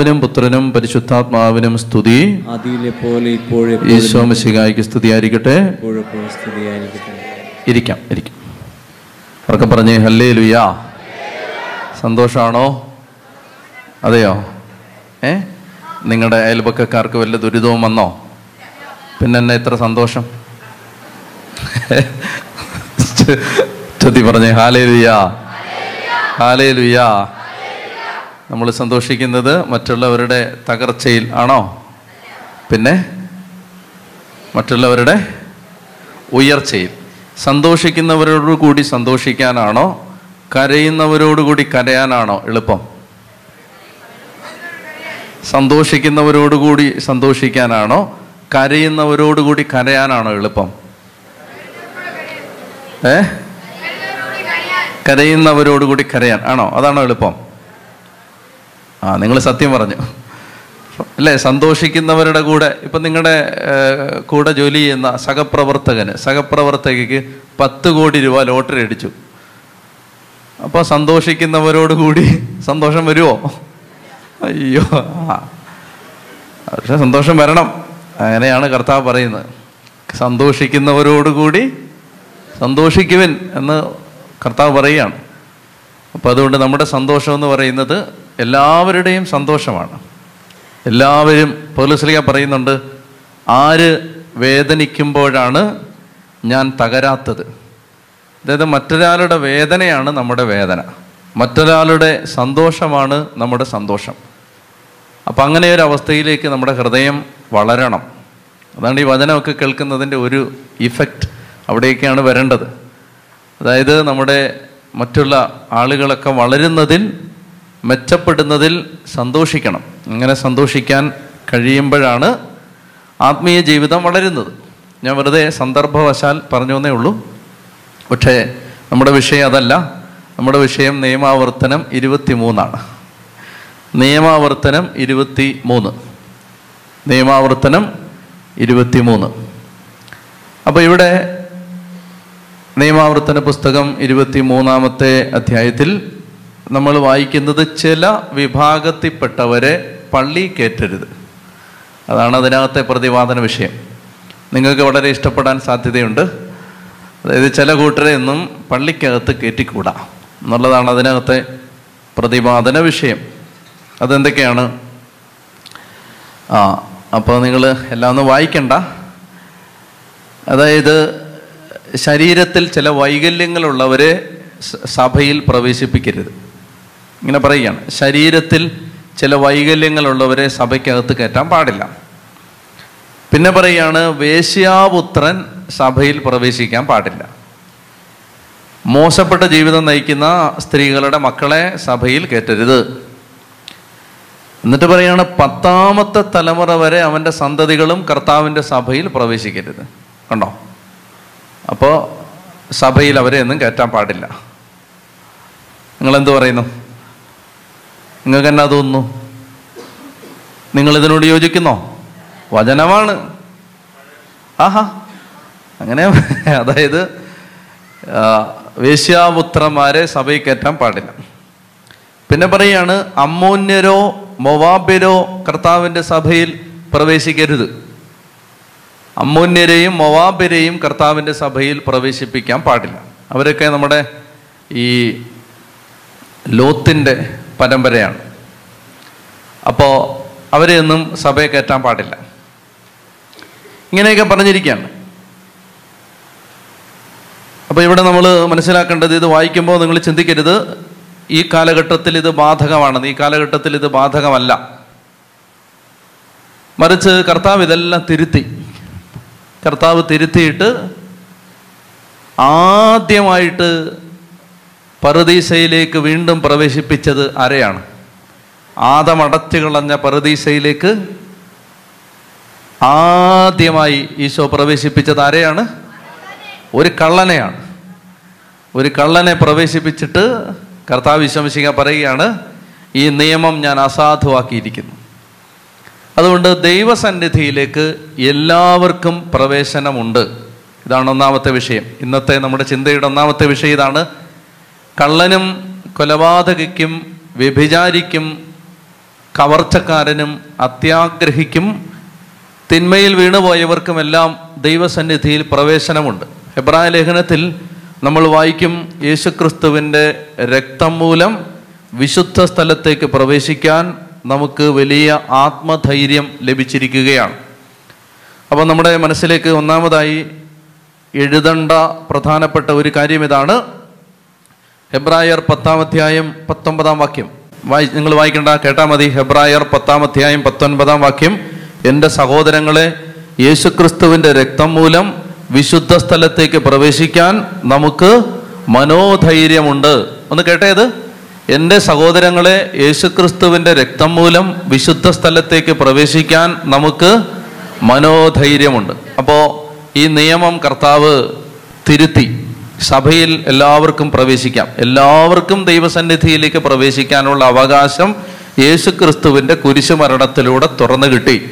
പിതാവിനും പുത്രനും പരിശുദ്ധാത്മാവിനും സ്തുതി. ആദിയിലെ പോലെ ആയിരിക്കട്ടെ ഈശോ സ്തുതിയായിരിക്കട്ടെ. ഇരിക്കാം ഇരിക്കാം. ഉറക്കെ പറഞ്ഞേ ഹല്ലേ ലുയാ സന്തോഷാണോ? അതെയോ? ഏ? നിങ്ങളുടെ അയൽപക്കക്കാർക്ക് വല്ല ദുരിതവും വന്നോ? പിന്നെ എന്നെ ഇത്ര സന്തോഷം? ചൊത്തി പറഞ്ഞേ ഹാലേ ലുയാ ഹാലേ ലുയാ നമ്മൾ സന്തോഷിക്കുന്നത് മറ്റുള്ളവരുടെ തകർച്ചയിൽ ആണോ? പിന്നെ? മറ്റുള്ളവരുടെ ഉയർച്ചയിൽ. സന്തോഷിക്കുന്നവരോട് കൂടി സന്തോഷിക്കാനാണോ? കരയുന്നവരോട് കൂടി കരയാനാണോ എളുപ്പം? സന്തോഷിക്കുന്നവരോട് കൂടി സന്തോഷിക്കാനാണോ? കരയുന്നവരോട് കൂടി കരയാനാണോ എളുപ്പം? ഏ? കരയുന്നവരോട് കൂടി കരയാൻ ആണോ? അതാണോ എളുപ്പം? ആ നിങ്ങൾ സത്യം പറഞ്ഞു. അല്ലേ സന്തോഷിക്കുന്നവരുടെ കൂടെ ഇപ്പം നിങ്ങളുടെ കൂടെ ജോലി ചെയ്യുന്ന സഹപ്രവർത്തകന് സഹപ്രവർത്തകയ്ക്ക് പത്ത് കോടി രൂപ ലോട്ടറി അടിച്ചു. അപ്പോൾ സന്തോഷിക്കുന്നവരോട് കൂടി സന്തോഷം വരുമോ അയ്യോ പക്ഷെ സന്തോഷം വരണം. അങ്ങനെയാണ് കർത്താവ് പറയുന്നത്. സന്തോഷിക്കുന്നവരോട് കൂടി സന്തോഷിക്കുവിൻ എന്ന് കർത്താവ് പറയുകയാണ്. അപ്പോൾ അതുകൊണ്ട് നമ്മുടെ സന്തോഷം എന്ന് പറയുന്നത് എല്ലാവരുടെയും സന്തോഷമാണ്. എല്ലാവരും പോലീസ്ലിക പറയുന്നുണ്ട് ആര് വേദനിക്കുമ്പോഴാണ് ഞാൻ തകരാത്തത്? അതായത് മറ്റൊരാളുടെ വേദനയാണ് നമ്മുടെ വേദന. മറ്റൊരാളുടെ സന്തോഷമാണ് നമ്മുടെ സന്തോഷം. അപ്പം അങ്ങനെ ഒരു അവസ്ഥയിലേക്ക് നമ്മുടെ ഹൃദയം വളരണം. അതാണ് ഈ വചനമൊക്കെ കേൾക്കുന്നതിന്റെ ഒരു ഇഫക്റ്റ് അവിടേക്കാണ് വരേണ്ടത്. അതായത് നമ്മുടെ മറ്റുള്ള ആളുകളൊക്കെ വളരുന്നതിൽ മെച്ചപ്പെടുന്നതിൽ സന്തോഷിക്കണം. അങ്ങനെ സന്തോഷിക്കാൻ കഴിയുമ്പോഴാണ് ആത്മീയ ജീവിതം വളരുന്നത്. ഞാൻ വെറുതെ സന്ദർഭവശാൽ പറഞ്ഞു എന്നേ ഉള്ളൂ. പക്ഷേ നമ്മുടെ വിഷയം അതല്ല. നമ്മുടെ വിഷയം നിയമാവർത്തനം ഇരുപത്തി മൂന്നാണ് നിയമാവർത്തനം ഇരുപത്തി മൂന്ന് നിയമാവർത്തനം ഇരുപത്തി മൂന്ന് അപ്പോൾ ഇവിടെ നിയമാവർത്തന പുസ്തകം ഇരുപത്തി മൂന്നാമത്തെ അധ്യായത്തിൽ നമ്മൾ വായിക്കുന്നത് ചില വിഭാഗത്തിൽപ്പെട്ടവരെ പള്ളി കയറ്റരുത് അതാണ് അതിനകത്തെ പ്രതിപാദന വിഷയം. നിങ്ങൾക്ക് വളരെ ഇഷ്ടപ്പെടാൻ സാധ്യതയുണ്ട്. അതായത് ചില കൂട്ടരെ ഒന്നും പള്ളിക്കകത്ത് കയറ്റിക്കൂടാ എന്നുള്ളതാണ് അതിനകത്തെ പ്രതിപാദന വിഷയം. അതെന്തൊക്കെയാണ്? ആ അപ്പോൾ നിങ്ങൾ എല്ലാം ഒന്ന് വായിക്കണ്ട. അതായത് ശരീരത്തിൽ ചില വൈകല്യങ്ങളുള്ളവരെ സഭയിൽ പ്രവേശിപ്പിക്കരുത്. ഇങ്ങനെ പറയുകയാണ്. ശരീരത്തിൽ ചില വൈകല്യങ്ങളുള്ളവരെ സഭയ്ക്കകത്ത് കയറ്റാൻ പാടില്ല. പിന്നെ പറയുകയാണ് വേശ്യാപുത്രൻ സഭയിൽ പ്രവേശിക്കാൻ പാടില്ല. മോശപ്പെട്ട ജീവിതം നയിക്കുന്ന സ്ത്രീകളുടെ മക്കളെ സഭയിൽ കയറ്റരുത്. എന്നിട്ട് പറയാണ് പത്താമത്തെ തലമുറ വരെ അവന്റെ സന്തതികളും കർത്താവിന്റെ സഭയിൽ പ്രവേശിക്കരുത്. കണ്ടോ? അപ്പോൾ സഭയിൽ അവരെ ഒന്നും കയറ്റാൻ പാടില്ല. നിങ്ങളെന്ത് പറയുന്നു? നിങ്ങൾക്ക് എന്നാ തോന്നുന്നു? നിങ്ങൾ ഇതിനോട് യോജിക്കുന്നോ? വചനമാണ്. ആഹാ. അങ്ങനെ അതായത് വേശ്യാപുത്രന്മാരെ സഭയിൽ കയറ്റാൻ പാടില്ല. പിന്നെ പറയാണ് അമ്മോന്യരോ മൊവാബ്യരോ കർത്താവിന്റെ സഭയിൽ പ്രവേശിക്കരുത്. അമ്മോന്യരെയും മൊവാബിരെയും കർത്താവിന്റെ സഭയിൽ പ്രവേശിപ്പിക്കാൻ പാടില്ല. അവരൊക്കെ നമ്മുടെ ഈ ലോത്തിന്റെ പരമ്പരയാണ്. അപ്പോൾ അവരെയൊന്നും സഭയെ കയറ്റാൻ പാടില്ല. ഇങ്ങനെയൊക്കെ പറഞ്ഞിരിക്കുകയാണ്. അപ്പോൾ ഇവിടെ നമ്മൾ മനസ്സിലാക്കേണ്ടത് ഇത് വായിക്കുമ്പോൾ നിങ്ങൾ ചിന്തിക്കരുത്. ഈ കാലഘട്ടത്തിൽ ഇത് ബാധകമാണെന്ന് ഈ കാലഘട്ടത്തിൽ ഇത് ബാധകമല്ല. മറിച്ച് കർത്താവ് ഇതെല്ലാം തിരുത്തി. കർത്താവ് തിരുത്തിയിട്ട് ആദ്യമായിട്ട് പറുദീസയിലേക്ക് വീണ്ടും പ്രവേശിപ്പിച്ചത് ആരെയാണ്? ആദമടച്ചു കളഞ്ഞ പറുദീസയിലേക്ക് ആദ്യമായി ഈശോ പ്രവേശിപ്പിച്ചത് ആരെയാണ്? ഒരു കള്ളനെയാണ്. ഒരു കള്ളനെ പ്രവേശിപ്പിച്ചിട്ട് കർത്താവ് വിശംസിക പറയുകയാണ് ഈ നിയമം ഞാൻ അസാധുവാക്കിയിരിക്കുന്നു. അതുകൊണ്ട് ദൈവസന്നിധിയിലേക്ക് എല്ലാവർക്കും പ്രവേശനമുണ്ട്. ഇതാണ് ഒന്നാമത്തെ വിഷയം. ഇന്നത്തെ നമ്മുടെ ചിന്തയുടെ ഒന്നാമത്തെ വിഷയം ഇതാണ് കള്ളനും കൊലപാതകയ്ക്കും വ്യഭിചാരിക്കും കവർച്ചക്കാരനും അത്യാഗ്രഹിക്കും തിന്മയിൽ വീണുപോയവർക്കുമെല്ലാം ദൈവസന്നിധിയിൽ പ്രവേശനമുണ്ട്. എബ്രായ ലേഖനത്തിൽ നമ്മൾ വായിക്കും യേശുക്രിസ്തുവിന്റെ രക്തം മൂലം വിശുദ്ധ സ്ഥലത്തേക്ക് പ്രവേശിക്കാൻ നമുക്ക് വലിയ ആത്മധൈര്യം ലഭിച്ചിരിക്കുകയാണ്. അപ്പോൾ നമ്മുടെ മനസ്സിലേക്ക് ഒന്നാമതായി എഴുതേണ്ട പ്രധാനപ്പെട്ട ഒരു കാര്യം ഇതാണ്. ഹെബ്രായർ പത്താം അധ്യായം പത്തൊമ്പതാം വാക്യം. വായി നിങ്ങൾ വായിക്കേണ്ട കേട്ടാൽ മതി. ഹെബ്രായർ പത്താം അധ്യായം പത്തൊൻപതാം വാക്യം. എന്റെ സഹോദരങ്ങളെ യേശുക്രിസ്തുവിന്റെ രക്തം മൂലം വിശുദ്ധ സ്ഥലത്തേക്ക് പ്രവേശിക്കാൻ നമുക്ക് മനോധൈര്യമുണ്ട്. ഒന്ന് കേട്ടേത് എന്റെ സഹോദരങ്ങളെ യേശുക്രിസ്തുവിന്റെ രക്തം മൂലം വിശുദ്ധ സ്ഥലത്തേക്ക് പ്രവേശിക്കാൻ നമുക്ക് മനോധൈര്യമുണ്ട്. അപ്പോൾ ഈ നിയമം കർത്താവ് തിരുത്തി. സഭയിൽ എല്ലാവർക്കും പ്രവേശിക്കാം. എല്ലാവർക്കും ദൈവസന്നിധിയിലേക്ക് പ്രവേശിക്കാനുള്ള അവകാശം യേശു ക്രിസ്തുവിന്റെ കുരിശുമരണത്തിലൂടെ തുറന്നു കിട്ടി.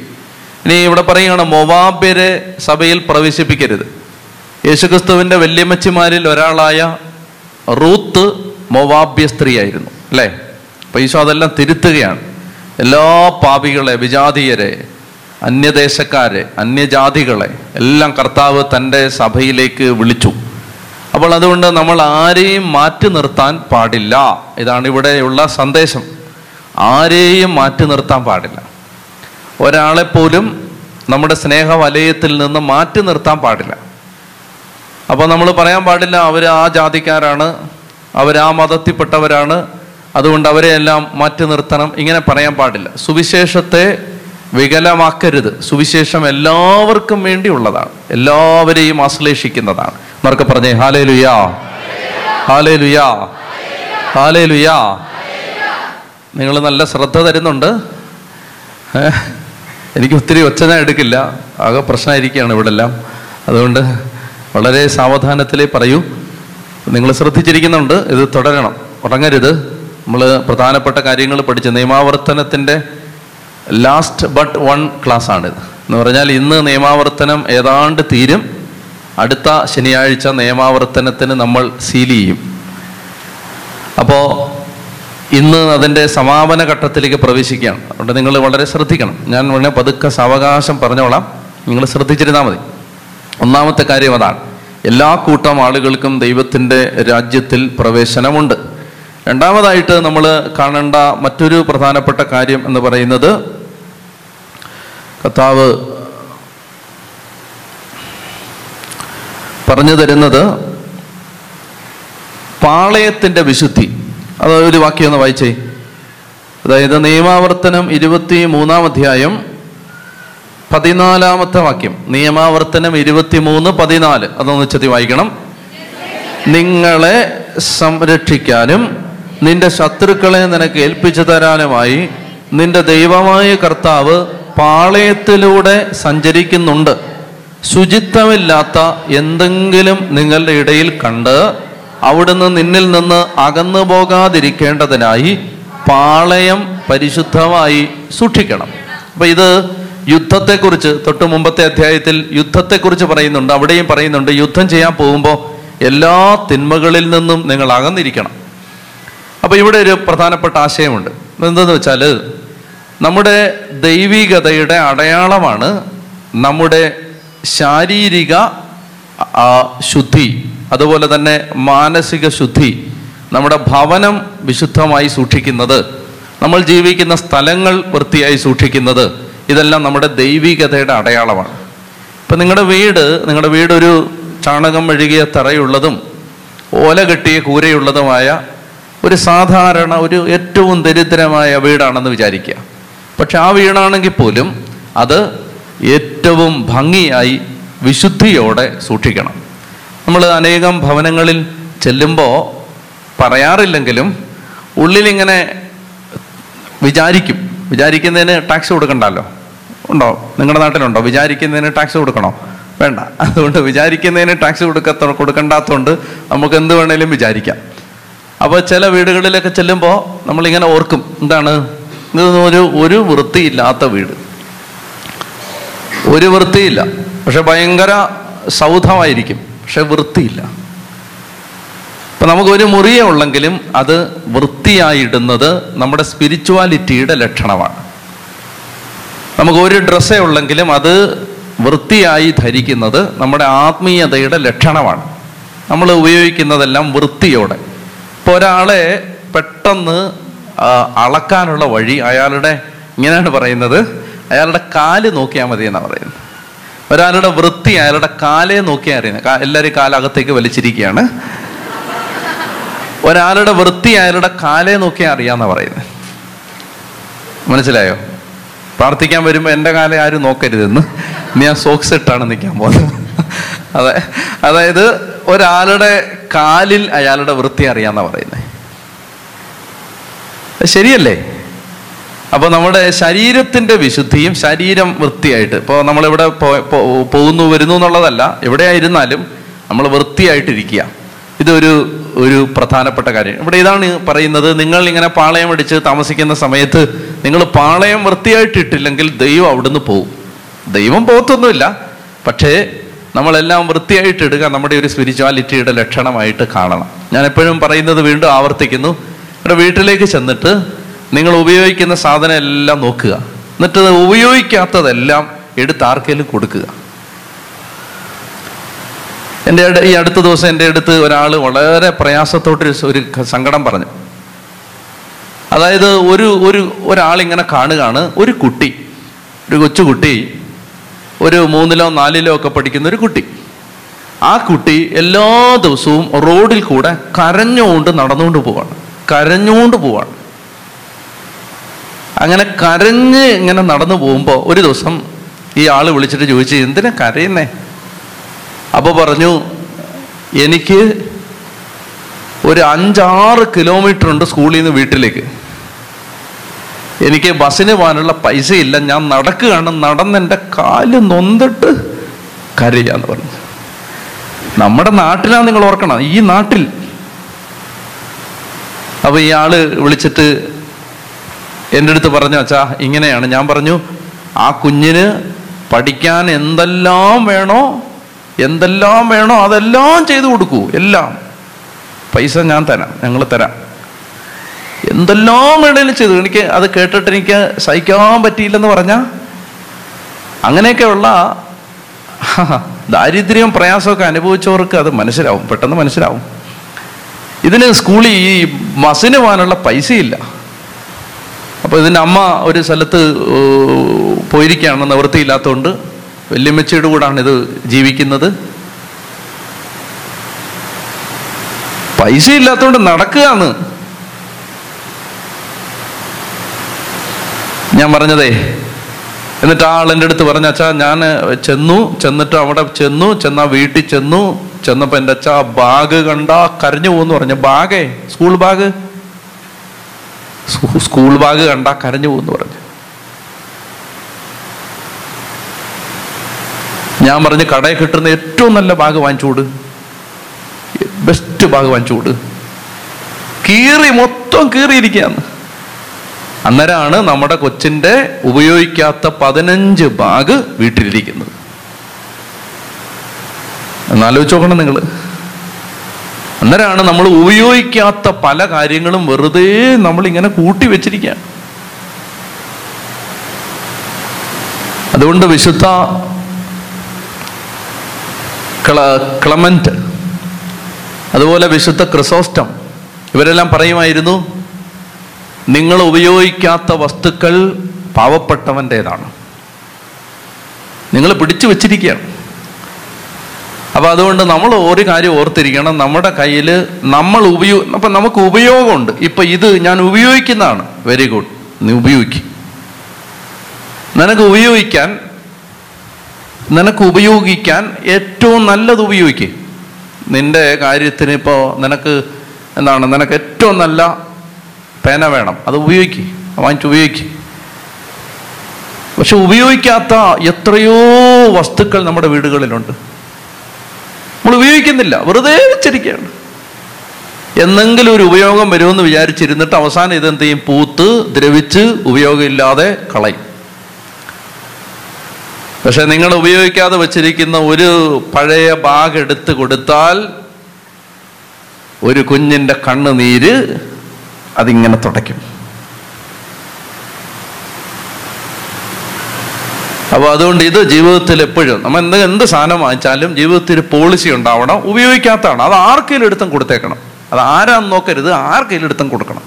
ഇനി ഇവിടെ പറയുകയാണ് മൊവാബ്യരെ സഭയിൽ പ്രവേശിപ്പിക്കരുത്. യേശുക്രിസ്തുവിന്റെ വല്യമ്മച്ചിമാരിൽ ഒരാളായ റൂത്ത് മൊവാബ്യ സ്ത്രീയായിരുന്നു അല്ലേ? അപ്പൊ ഈശോ അതെല്ലാം തിരുത്തുകയാണ്. എല്ലാ പാപികളെ വിജാതീയരെ അന്യദേശക്കാരെ അന്യജാതികളെ എല്ലാം കർത്താവ് തന്റെ സഭയിലേക്ക് വിളിച്ചു. അപ്പോൾ അതുകൊണ്ട് നമ്മൾ ആരെയും മാറ്റി നിർത്താൻ പാടില്ല. ഇതാണ് ഇവിടെയുള്ള സന്ദേശം. ആരെയും മാറ്റി നിർത്താൻ പാടില്ല. ഒരാളെപ്പോലും നമ്മുടെ സ്നേഹ വലയത്തിൽ നിന്ന് മാറ്റി നിർത്താൻ പാടില്ല. അപ്പോൾ നമ്മൾ പറയാൻ പാടില്ല അവർ ആ ജാതിക്കാരാണ് അവർ ആ മതത്തിൽപ്പെട്ടവരാണ് അതുകൊണ്ട് അവരെ എല്ലാം മാറ്റി നിർത്തണം ഇങ്ങനെ പറയാൻ പാടില്ല. സുവിശേഷത്തെ വികലമാക്കരുത്. സുവിശേഷം എല്ലാവർക്കും വേണ്ടിയുള്ളതാണ്. എല്ലാവരെയും ആശ്ലേഷിക്കുന്നതാണ്. എന്നൊക്കെ പറഞ്ഞേ. ഹാലേ ലുയാ ഹാലേ ലുയാ ഹാലേ ലുയാ നിങ്ങൾ നല്ല ശ്രദ്ധ തരുന്നുണ്ട്. എനിക്ക് ഒത്തിരി ഒച്ച എടുക്കില്ല. ആകെ പ്രശ്നമായിരിക്കുകയാണ് ഇവിടെ എല്ലാം അതുകൊണ്ട് വളരെ സാവധാനത്തിലേ പറയൂ. നിങ്ങൾ ശ്രദ്ധിച്ചിരിക്കുന്നുണ്ട്. ഇത് തുടരണം. ഉറങ്ങരുത് നമ്മൾ പ്രധാനപ്പെട്ട കാര്യങ്ങൾ പഠിച്ച് നിയമാവർത്തനത്തിന്റെ ലാസ്റ്റ് ബട്ട് വൺ ക്ലാസ് ആണിത്. എന്ന് പറഞ്ഞാൽ ഇന്ന് നിയമാവർത്തനം ഏതാണ്ട് തീരും. അടുത്ത ശനിയാഴ്ച നിയമാവർത്തനത്തിന് നമ്മൾ സീൽ ചെയ്യും. അപ്പോൾ ഇന്ന് അതിന്റെ സമാപന ഘട്ടത്തിലേക്ക് പ്രവേശിക്കുകയാണ്. അതുകൊണ്ട് നിങ്ങൾ വളരെ ശ്രദ്ധിക്കണം. ഞാൻ വളരെ പതുക്കെ സാവകാശം പറഞ്ഞോളാം. നിങ്ങൾ ശ്രദ്ധിച്ചിരുന്നാൽ മതി. ഒന്നാമത്തെ കാര്യം അതാണ്. എല്ലാ കൂട്ടം ആളുകൾക്കും ദൈവത്തിന്റെ രാജ്യത്തിൽ പ്രവേശനമുണ്ട്. രണ്ടാമതായിട്ട് നമ്മൾ കാണേണ്ട മറ്റൊരു പ്രധാനപ്പെട്ട കാര്യം എന്ന് പറയുന്നത് കർത്താവ് പറഞ്ഞു തരുന്നത് പാളയത്തിന്റെ വിശുദ്ധി. അത് ഒരു വാക്യം ഒന്ന് വായിച്ചേ. അതായത് നിയമാവർത്തനം ഇരുപത്തി മൂന്നാം അധ്യായം പതിനാലാമത്തെ വാക്യം. നിയമാവർത്തനം ഇരുപത്തി മൂന്ന് പതിനാല്. അതൊന്ന് ചെത്തി വായിക്കണം. നിങ്ങളെ സംരക്ഷിക്കാനും നിന്റെ ശത്രുക്കളെ നിനക്ക് ഏൽപ്പിച്ചു തരാനുമായി നിന്റെ ദൈവമായ കർത്താവ് പാളയത്തിലൂടെ സഞ്ചരിക്കുന്നുണ്ട്. ശുചിത്വമില്ലാത്ത എന്തെങ്കിലും നിങ്ങളുടെ ഇടയിൽ കണ്ട് അവിടുന്ന് നിന്നിൽ നിന്ന് അകന്നു പോകാതിരിക്കേണ്ടതിനായി പാളയം പരിശുദ്ധമായി സൂക്ഷിക്കണം. അപ്പൊ ഇത് യുദ്ധത്തെക്കുറിച്ച് തൊട്ട് മുമ്പത്തെ അധ്യായത്തിൽ യുദ്ധത്തെക്കുറിച്ച് പറയുന്നുണ്ട്. അവിടെയും പറയുന്നുണ്ട് യുദ്ധം ചെയ്യാൻ പോകുമ്പോൾ എല്ലാ തിന്മകളിൽ നിന്നും നിങ്ങൾ അകന്നിരിക്കണം. അപ്പൊ ഇവിടെ ഒരു പ്രധാനപ്പെട്ട ആശയമുണ്ട്. എന്തെന്ന് വെച്ചാൽ നമ്മുടെ ദൈവികതയുടെ അടയാളമാണ് നമ്മുടെ ശാരീരിക ശുദ്ധി അതുപോലെ തന്നെ മാനസിക ശുദ്ധി നമ്മുടെ ഭവനം വിശുദ്ധമായി സൂക്ഷിക്കുന്നത് നമ്മൾ ജീവിക്കുന്ന സ്ഥലങ്ങൾ വൃത്തിയായി സൂക്ഷിക്കുന്നത് ഇതെല്ലാം നമ്മുടെ ദൈവികതയുടെ അടയാളമാണ്. ഇപ്പം നിങ്ങളുടെ വീട് നിങ്ങളുടെ വീടൊരു ചാണകം മെഴുകിയ തറയുള്ളതും ഓല കെട്ടിയ കൂരയുള്ളതുമായ ഒരു സാധാരണ ഒരു ഏറ്റവും ദരിദ്രമായ വീടാണെന്ന് വിചാരിക്കുക. പക്ഷെ ആ വീടാണെങ്കിൽ പോലും അത് ഏറ്റവും ഭംഗിയായി വിശുദ്ധിയോടെ സൂക്ഷിക്കണം. നമ്മൾ അനേകം ഭവനങ്ങളിൽ ചെല്ലുമ്പോൾ പറയാറില്ലെങ്കിലും ഉള്ളിലിങ്ങനെ വിചാരിക്കും. വിചാരിക്കുന്നതിന് ടാക്സ് കൊടുക്കണ്ടല്ലോ? ഉണ്ടോ? നിങ്ങളുടെ നാട്ടിലുണ്ടോ? വിചാരിക്കുന്നതിന് ടാക്സ് കൊടുക്കണോ? വേണ്ട. അതുകൊണ്ട് വിചാരിക്കുന്നതിന് ടാക്സ് കൊടുക്കത്ത കൊടുക്കണ്ടാത്തതുകൊണ്ട് നമുക്ക് എന്ത് വേണേലും വിചാരിക്കാം. അപ്പോൾ ചില വീടുകളിലൊക്കെ ചെല്ലുമ്പോൾ നമ്മളിങ്ങനെ ഓർക്കും. എന്താണ്? ഇത് ഒരു ഒരു വൃത്തിയില്ലാത്ത വീട്. ഒരു വൃത്തിയില്ല. പക്ഷെ ഭയങ്കര സൗധമായിരിക്കും. പക്ഷെ വൃത്തിയില്ല. ഇപ്പം നമുക്ക് ഒരു മുറിയേ ഉള്ളെങ്കിലും അത് വൃത്തിയായിടുന്നത് നമ്മുടെ സ്പിരിച്വാലിറ്റിയുടെ ലക്ഷണമാണ്. നമുക്ക് ഒരു ഡ്രസ്സേ ഉള്ളെങ്കിലും അത് വൃത്തിയായി ധരിക്കുന്നത് നമ്മുടെ ആത്മീയതയുടെ ലക്ഷണമാണ്. നമ്മൾ ഉപയോഗിക്കുന്നതെല്ലാം വൃത്തിയോടെ. ഇപ്പോൾ ഒരാളെ പെട്ടെന്ന് അളക്കാനുള്ള വഴി അയാളുടെ ഇങ്ങനെയാണ് പറയുന്നത് അയാളുടെ കാൽ നോക്കിയാൽ മതി എന്നാണ് പറയുന്നത്. ഒരാളുടെ വൃത്തി അയാളുടെ കാലേ നോക്കിയാൽ അറിയുന്നത്. എല്ലാവരും കാലകത്തേക്ക് വലിച്ചിരിക്കുകയാണ്. ഒരാളുടെ വൃത്തി അയാളുടെ കാലേ നോക്കിയാൽ അറിയാമെന്നാണ് പറയുന്നത്. മനസ്സിലായോ? പ്രാർത്ഥിക്കാൻ വരുമ്പോൾ എന്റെ കാലം ആരും നോക്കരുതെന്ന്. ഞാൻ സോക്സ് ഇട്ടാണ് നിൽക്കാൻ പോകുന്നത്. അതെ അതായത് ഒരാളുടെ കാലിൽ അയാളുടെ വൃത്തി അറിയാന്നാ പറയുന്നത്. ശരിയല്ലേ? അപ്പോൾ നമ്മുടെ ശരീരത്തിന്റെ വിശുദ്ധിയും ശരീരം വൃത്തിയായിട്ട്. ഇപ്പോൾ നമ്മളിവിടെ പോകുന്നു വരുന്നു എന്നുള്ളതല്ല എവിടെയായിരുന്നാലും നമ്മൾ വൃത്തിയായിട്ടിരിക്കുക. ഇതൊരു ഒരു പ്രധാനപ്പെട്ട കാര്യം. ഇവിടെ ഇതാണ് പറയുന്നത് നിങ്ങൾ ഇങ്ങനെ പാളയം അടിച്ച് താമസിക്കുന്ന സമയത്ത് നിങ്ങൾ പാളയം വൃത്തിയായിട്ടിട്ടില്ലെങ്കിൽ ദൈവം അവിടുന്ന് പോകും ദൈവം പോകത്തൊന്നുമില്ല. പക്ഷേ നമ്മളെല്ലാം വൃത്തിയായിട്ടിടുക നമ്മുടെ ഒരു സ്പിരിച്വാലിറ്റിയുടെ ലക്ഷണമായിട്ട് കാണണം. ഞാൻ എപ്പോഴും പറയുന്നത് വീണ്ടും ആവർത്തിക്കുന്നു. ഇവിടെ വീട്ടിലേക്ക് ചെന്നിട്ട് നിങ്ങൾ ഉപയോഗിക്കുന്ന സാധനം എല്ലാം നോക്കുക. എന്നിട്ട് ഉപയോഗിക്കാത്തതെല്ലാം എടുത്ത് ആർക്കെങ്കിലും കൊടുക്കുക. എന്റെ ഈ അടുത്ത ദിവസം എന്റെ അടുത്ത് ഒരാൾ വളരെ പ്രയാസത്തോട്ടൊരു ഒരു സങ്കടം പറഞ്ഞു. അതായത് ഒരു ഒരു ഒരാളിങ്ങനെ കാണുകയാണ്. ഒരു കുട്ടി ഒരു കൊച്ചുകുട്ടി ഒരു മൂന്നിലോ നാലിലോ ഒക്കെ പഠിക്കുന്ന ഒരു കുട്ടി. ആ കുട്ടി എല്ലാ ദിവസവും റോഡിൽ കൂടെ കരഞ്ഞുകൊണ്ട് നടന്നുകൊണ്ട് പോവാണ്. കരഞ്ഞുകൊണ്ട് പോവാണ്. അങ്ങനെ കരഞ്ഞ് ഇങ്ങനെ നടന്നു പോകുമ്പോൾ ഒരു ദിവസം ഈ ആൾ വിളിച്ചിട്ട് ചോദിച്ചു എന്തിനാ കരയുന്നേ? അപ്പോൾ പറഞ്ഞു എനിക്ക് ഒരു അഞ്ചാറ് കിലോമീറ്റർ ഉണ്ട് സ്കൂളിൽ നിന്ന് വീട്ടിലേക്ക്. എനിക്ക് ബസ്സിന് പോകാനുള്ള പൈസ ഇല്ല ഞാൻ നടക്കുകയാണ്. നടന്നെന്റെ കാൽ നൊന്തിട്ട് കരയാന്ന് പറഞ്ഞു. നമ്മുടെ നാട്ടിലാണ് നിങ്ങൾ ഓർക്കണം. ഈ നാട്ടിൽ. അപ്പോൾ ഇയാൾ വിളിച്ചിട്ട് എന്റെ അടുത്ത് പറഞ്ഞു അച്ഛാ ഇങ്ങനെയാണ്. ഞാൻ പറഞ്ഞു ആ കുഞ്ഞിന് പഠിക്കാൻ എന്തെല്ലാം വേണോ എന്തെല്ലാം വേണോ അതെല്ലാം ചെയ്തു കൊടുക്കൂ എല്ലാം. പൈസ ഞാൻ തരാം ഞങ്ങൾ തരാം. എന്തെല്ലാം വേണേലും ചെയ്തു. എനിക്ക് അത് കേട്ടിട്ട് എനിക്ക് സഹിക്കാൻ പറ്റിയില്ലെന്ന് പറഞ്ഞാൽ അങ്ങനെയൊക്കെയുള്ള ദാരിദ്ര്യം പ്രയാസമൊക്കെ അനുഭവിച്ചവർക്ക് അത് മനസ്സിലാവും പെട്ടെന്ന് മനസ്സിലാവും. ഇതിന് സ്കൂളിൽ ഈ ബസ്സിന് പോകാനുള്ള പൈസയില്ല. അപ്പോൾ ഇതിന്റെ അമ്മ ഒരു സ്ഥലത്ത് പോയിരിക്കുകയാണ് നിവൃത്തിയില്ലാത്തതുകൊണ്ട് വല്യമ്മച്ചയുടെ കൂടാണ് ഇത് ജീവിക്കുന്നത്. പൈസ ഇല്ലാത്തതുകൊണ്ട് നടക്കുകയാണ്. ഞാൻ പറഞ്ഞതേ എന്നിട്ട് ആ എന്റെ അടുത്ത് പറഞ്ഞ അച്ഛാ ഞാൻ ചെന്നു ചെന്നിട്ട് അവിടെ ചെന്നു ചെന്ന വീട്ടിൽ ചെന്നു ചെന്നപ്പോൾ എന്റെ അച്ഛാ ബാഗ് കണ്ട കരഞ്ഞു പോകുന്നു. പറഞ്ഞു ബാഗേ സ്കൂൾ ബാഗ്? സ്കൂൾ ബാഗ് കണ്ട കരഞ്ഞു പോകുന്നു പറഞ്ഞു. ഞാൻ പറഞ്ഞു കടയിൽ കിട്ടുന്ന ഏറ്റവും നല്ല ബാഗ് വാങ്ങിച്ചുകൂട് ബെസ്റ്റ് ബാഗ് വാങ്ങിച്ചുകൂട് കീറി മൊത്തം കീറിയിരിക്കുകയാണ്. അന്നേരമാണ് നമ്മുടെ കൊച്ചിന്റെ ഉപയോഗിക്കാത്ത പതിനഞ്ച് ബാഗ് വീട്ടിലിരിക്കുന്നത്. എന്നാലോചിച്ച് നോക്കണം നിങ്ങൾ അന്നേരമാണ് നമ്മൾ ഉപയോഗിക്കാത്ത പല കാര്യങ്ങളും വെറുതെ നമ്മൾ ഇങ്ങനെ കൂട്ടി വെച്ചിരിക്കുക. അതുകൊണ്ട് വിശുദ്ധ ക്ല ക്ലമന്റ് അതുപോലെ വിശുദ്ധ ക്രിസോസ്റ്റം ഇവരെല്ലാം പറയുമായിരുന്നു നിങ്ങൾ ഉപയോഗിക്കാത്ത വസ്തുക്കൾ പാവപ്പെട്ടവന്റെതാണ് നിങ്ങൾ പിടിച്ചു വെച്ചിരിക്കുകയാണ്. അപ്പൊ അതുകൊണ്ട് നമ്മൾ ഒരു കാര്യം ഓർത്തിരിക്കണം. നമ്മുടെ കയ്യിൽ നമ്മൾ ഉപയോ അപ്പൊ നമുക്ക് ഉപയോഗമുണ്ട്. ഇപ്പൊ ഇത് ഞാൻ ഉപയോഗിക്കുന്നതാണ്. വെരി ഗുഡ് നീ ഉപയോഗിക്കും. നിനക്ക് ഉപയോഗിക്കാൻ നിനക്ക് ഉപയോഗിക്കാൻ ഏറ്റവും നല്ലത് ഉപയോഗിക്കുക നിന്റെ കാര്യത്തിന് ഇപ്പോൾ നിനക്ക് എന്താണ്? നിനക്ക് ഏറ്റവും നല്ല പേന വേണം. അത് ഉപയോഗിക്കുക വാങ്ങിച്ച് ഉപയോഗിക്കുക പക്ഷെ ഉപയോഗിക്കാത്ത എത്രയോ വസ്തുക്കൾ നമ്മുടെ വീടുകളിലുണ്ട്. ഉപയോഗിക്കുന്നില്ല. വെറുതെ വെച്ചിരിക്കുകയാണ്. എന്നെങ്കിലും ഒരു ഉപയോഗം വരുമെന്ന് വിചാരിച്ചിരുന്നിട്ട് അവസാനം ഇതെന്ത് ചെയ്യും? പൂത്ത് ദ്രവിച്ച് ഉപയോഗമില്ലാതെ കളയും. പക്ഷെ നിങ്ങൾ ഉപയോഗിക്കാതെ വെച്ചിരിക്കുന്ന ഒരു പഴയ ബാഗ് എടുത്ത് കൊടുത്താൽ ഒരു കുഞ്ഞിന്റെ കണ്ണുനീര് അതിങ്ങനെ തുടയ്ക്കും. അപ്പോൾ അതുകൊണ്ട് ഇത് ജീവിതത്തിൽ എപ്പോഴും നമ്മൾ എന്ത് എന്ത് സാധനം വാങ്ങിച്ചാലും ജീവിതത്തിൽ പോളിസി ഉണ്ടാവണം ഉപയോഗിക്കാത്തതാണ്. അത് ആർക്കെങ്കിലും എടുത്തും കൊടുത്തേക്കണം. അത് ആരാന്ന് നോക്കരുത് ആർക്കെങ്കിലും എടുത്തും കൊടുക്കണം.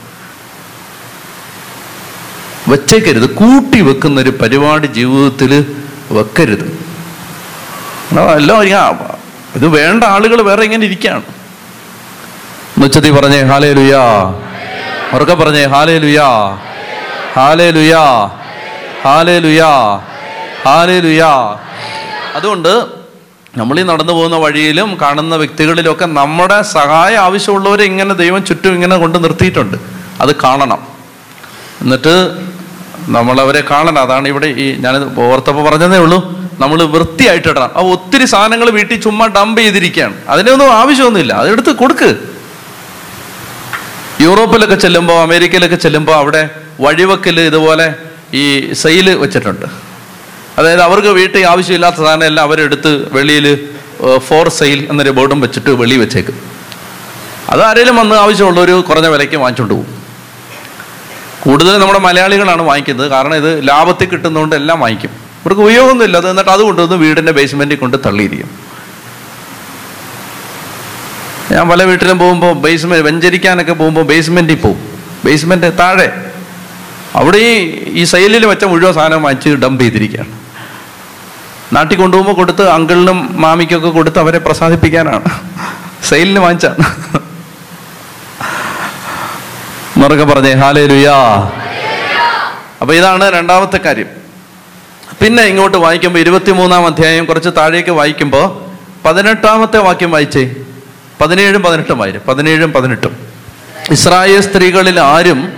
വച്ചേക്കരുത്. കൂട്ടി വെക്കുന്ന ഒരു പരിപാടി ജീവിതത്തിൽ വെക്കരുത്. എല്ലാം ഇത് വേണ്ട ആളുകൾ വേറെ ഇങ്ങനെ ഇരിക്കുകയാണ് ഉച്ചത്തി പറഞ്ഞേ ഹാലേ ലുയാ ഉറക്കെ പറഞ്ഞേ ഹാലേ ലുയാ ഹാലേ ലുയാ ഹാലേ ലുയാ ഹാലേ ലുയാ അതുകൊണ്ട് നമ്മൾ ഈ നടന്നു പോകുന്ന വഴിയിലും കാണുന്ന വ്യക്തികളിലൊക്കെ നമ്മുടെ സഹായം ആവശ്യമുള്ളവരെ ഇങ്ങനെ ദൈവം ചുറ്റും ഇങ്ങനെ കൊണ്ട് നിർത്തിയിട്ടുണ്ട്. അത് കാണണം. എന്നിട്ട് നമ്മളവരെ കാണണം. അതാണ് ഇവിടെ ഈ ഞാൻ ഓർത്തപ്പോൾ പറഞ്ഞതേ ഉള്ളൂ. നമ്മൾ വൃത്തിയായിട്ട് ഇടണം ഒത്തിരി സാധനങ്ങൾ വീട്ടിൽ ചുമ്മാ ഡംപ് ചെയ്തിരിക്കുകയാണ്. അതിനൊന്നും ആവശ്യമൊന്നുമില്ല. അതെടുത്ത് കൊടുക്ക്. യൂറോപ്പിലൊക്കെ ചെല്ലുമ്പോൾ അമേരിക്കയിലൊക്കെ ചെല്ലുമ്പോൾ അവിടെ വഴിവെക്കൽ ഇതുപോലെ ഈ സെയിൽ വെച്ചിട്ടുണ്ട്. അതായത് അവർക്ക് വീട്ടിൽ ആവശ്യമില്ലാത്ത സാധനം എല്ലാം അവരെടുത്ത് വെളിയിൽ ഫോർ സെയിൽ എന്നൊരു ബോർഡും വെച്ചിട്ട് വെളി വെച്ചേക്കും. അത് ആരെങ്കിലും വന്ന് ആവശ്യമുള്ളവർ കുറഞ്ഞ വിലയ്ക്ക് വാങ്ങിച്ചുകൊണ്ട് പോകും. കൂടുതൽ നമ്മുടെ മലയാളികളാണ് വാങ്ങിക്കുന്നത്. കാരണം ഇത് ലാഭത്തിൽ കിട്ടുന്നതുകൊണ്ട് എല്ലാം വാങ്ങിക്കും. ഇവർക്ക് ഉപയോഗമൊന്നുമില്ല. അത് എന്നിട്ട് അത് കൊണ്ടുവന്ന് വീടിന്റെ ബേസ്മെന്റിൽ കൊണ്ട് തള്ളിയിരിക്കും ഞാൻ പല വീട്ടിലും പോകുമ്പോൾ ബേസ്മെന്റ് വെഞ്ചരിക്കാനൊക്കെ പോകുമ്പോൾ ബേസ്മെന്റിൽ പോകും ബേസ്മെന്റ് താഴെ. അവിടെ ഈ ഈ സെയിലിൽ വെച്ച മുഴുവൻ സാധനം വാങ്ങിച്ച് ഡംപ് ചെയ്തിരിക്കുകയാണ്. നാട്ടിൽ കൊണ്ടുപോകുമ്പോൾ കൊടുത്ത് അങ്കിളിനും മാമിക്കൊക്കെ കൊടുത്ത് അവരെ പ്രസാദിപ്പിക്കാനാണ്. സെയിലിന് വാങ്ങിച്ചാണ്. എന്നൊക്കെ പറഞ്ഞേ ഹാലേ ലുയാ അപ്പൊ ഇതാണ് രണ്ടാമത്തെ കാര്യം. പിന്നെ ഇങ്ങോട്ട് വായിക്കുമ്പോൾ ഇരുപത്തിമൂന്നാം അധ്യായം കുറച്ച് താഴേക്ക് വായിക്കുമ്പോൾ പതിനെട്ടാമത്തെ വാക്യം വായിച്ചേ. പതിനേഴും പതിനെട്ടും വായിരും. പതിനേഴും പതിനെട്ടും. ഇസ്രായേൽ സ്ത്രീകളിൽ ആരും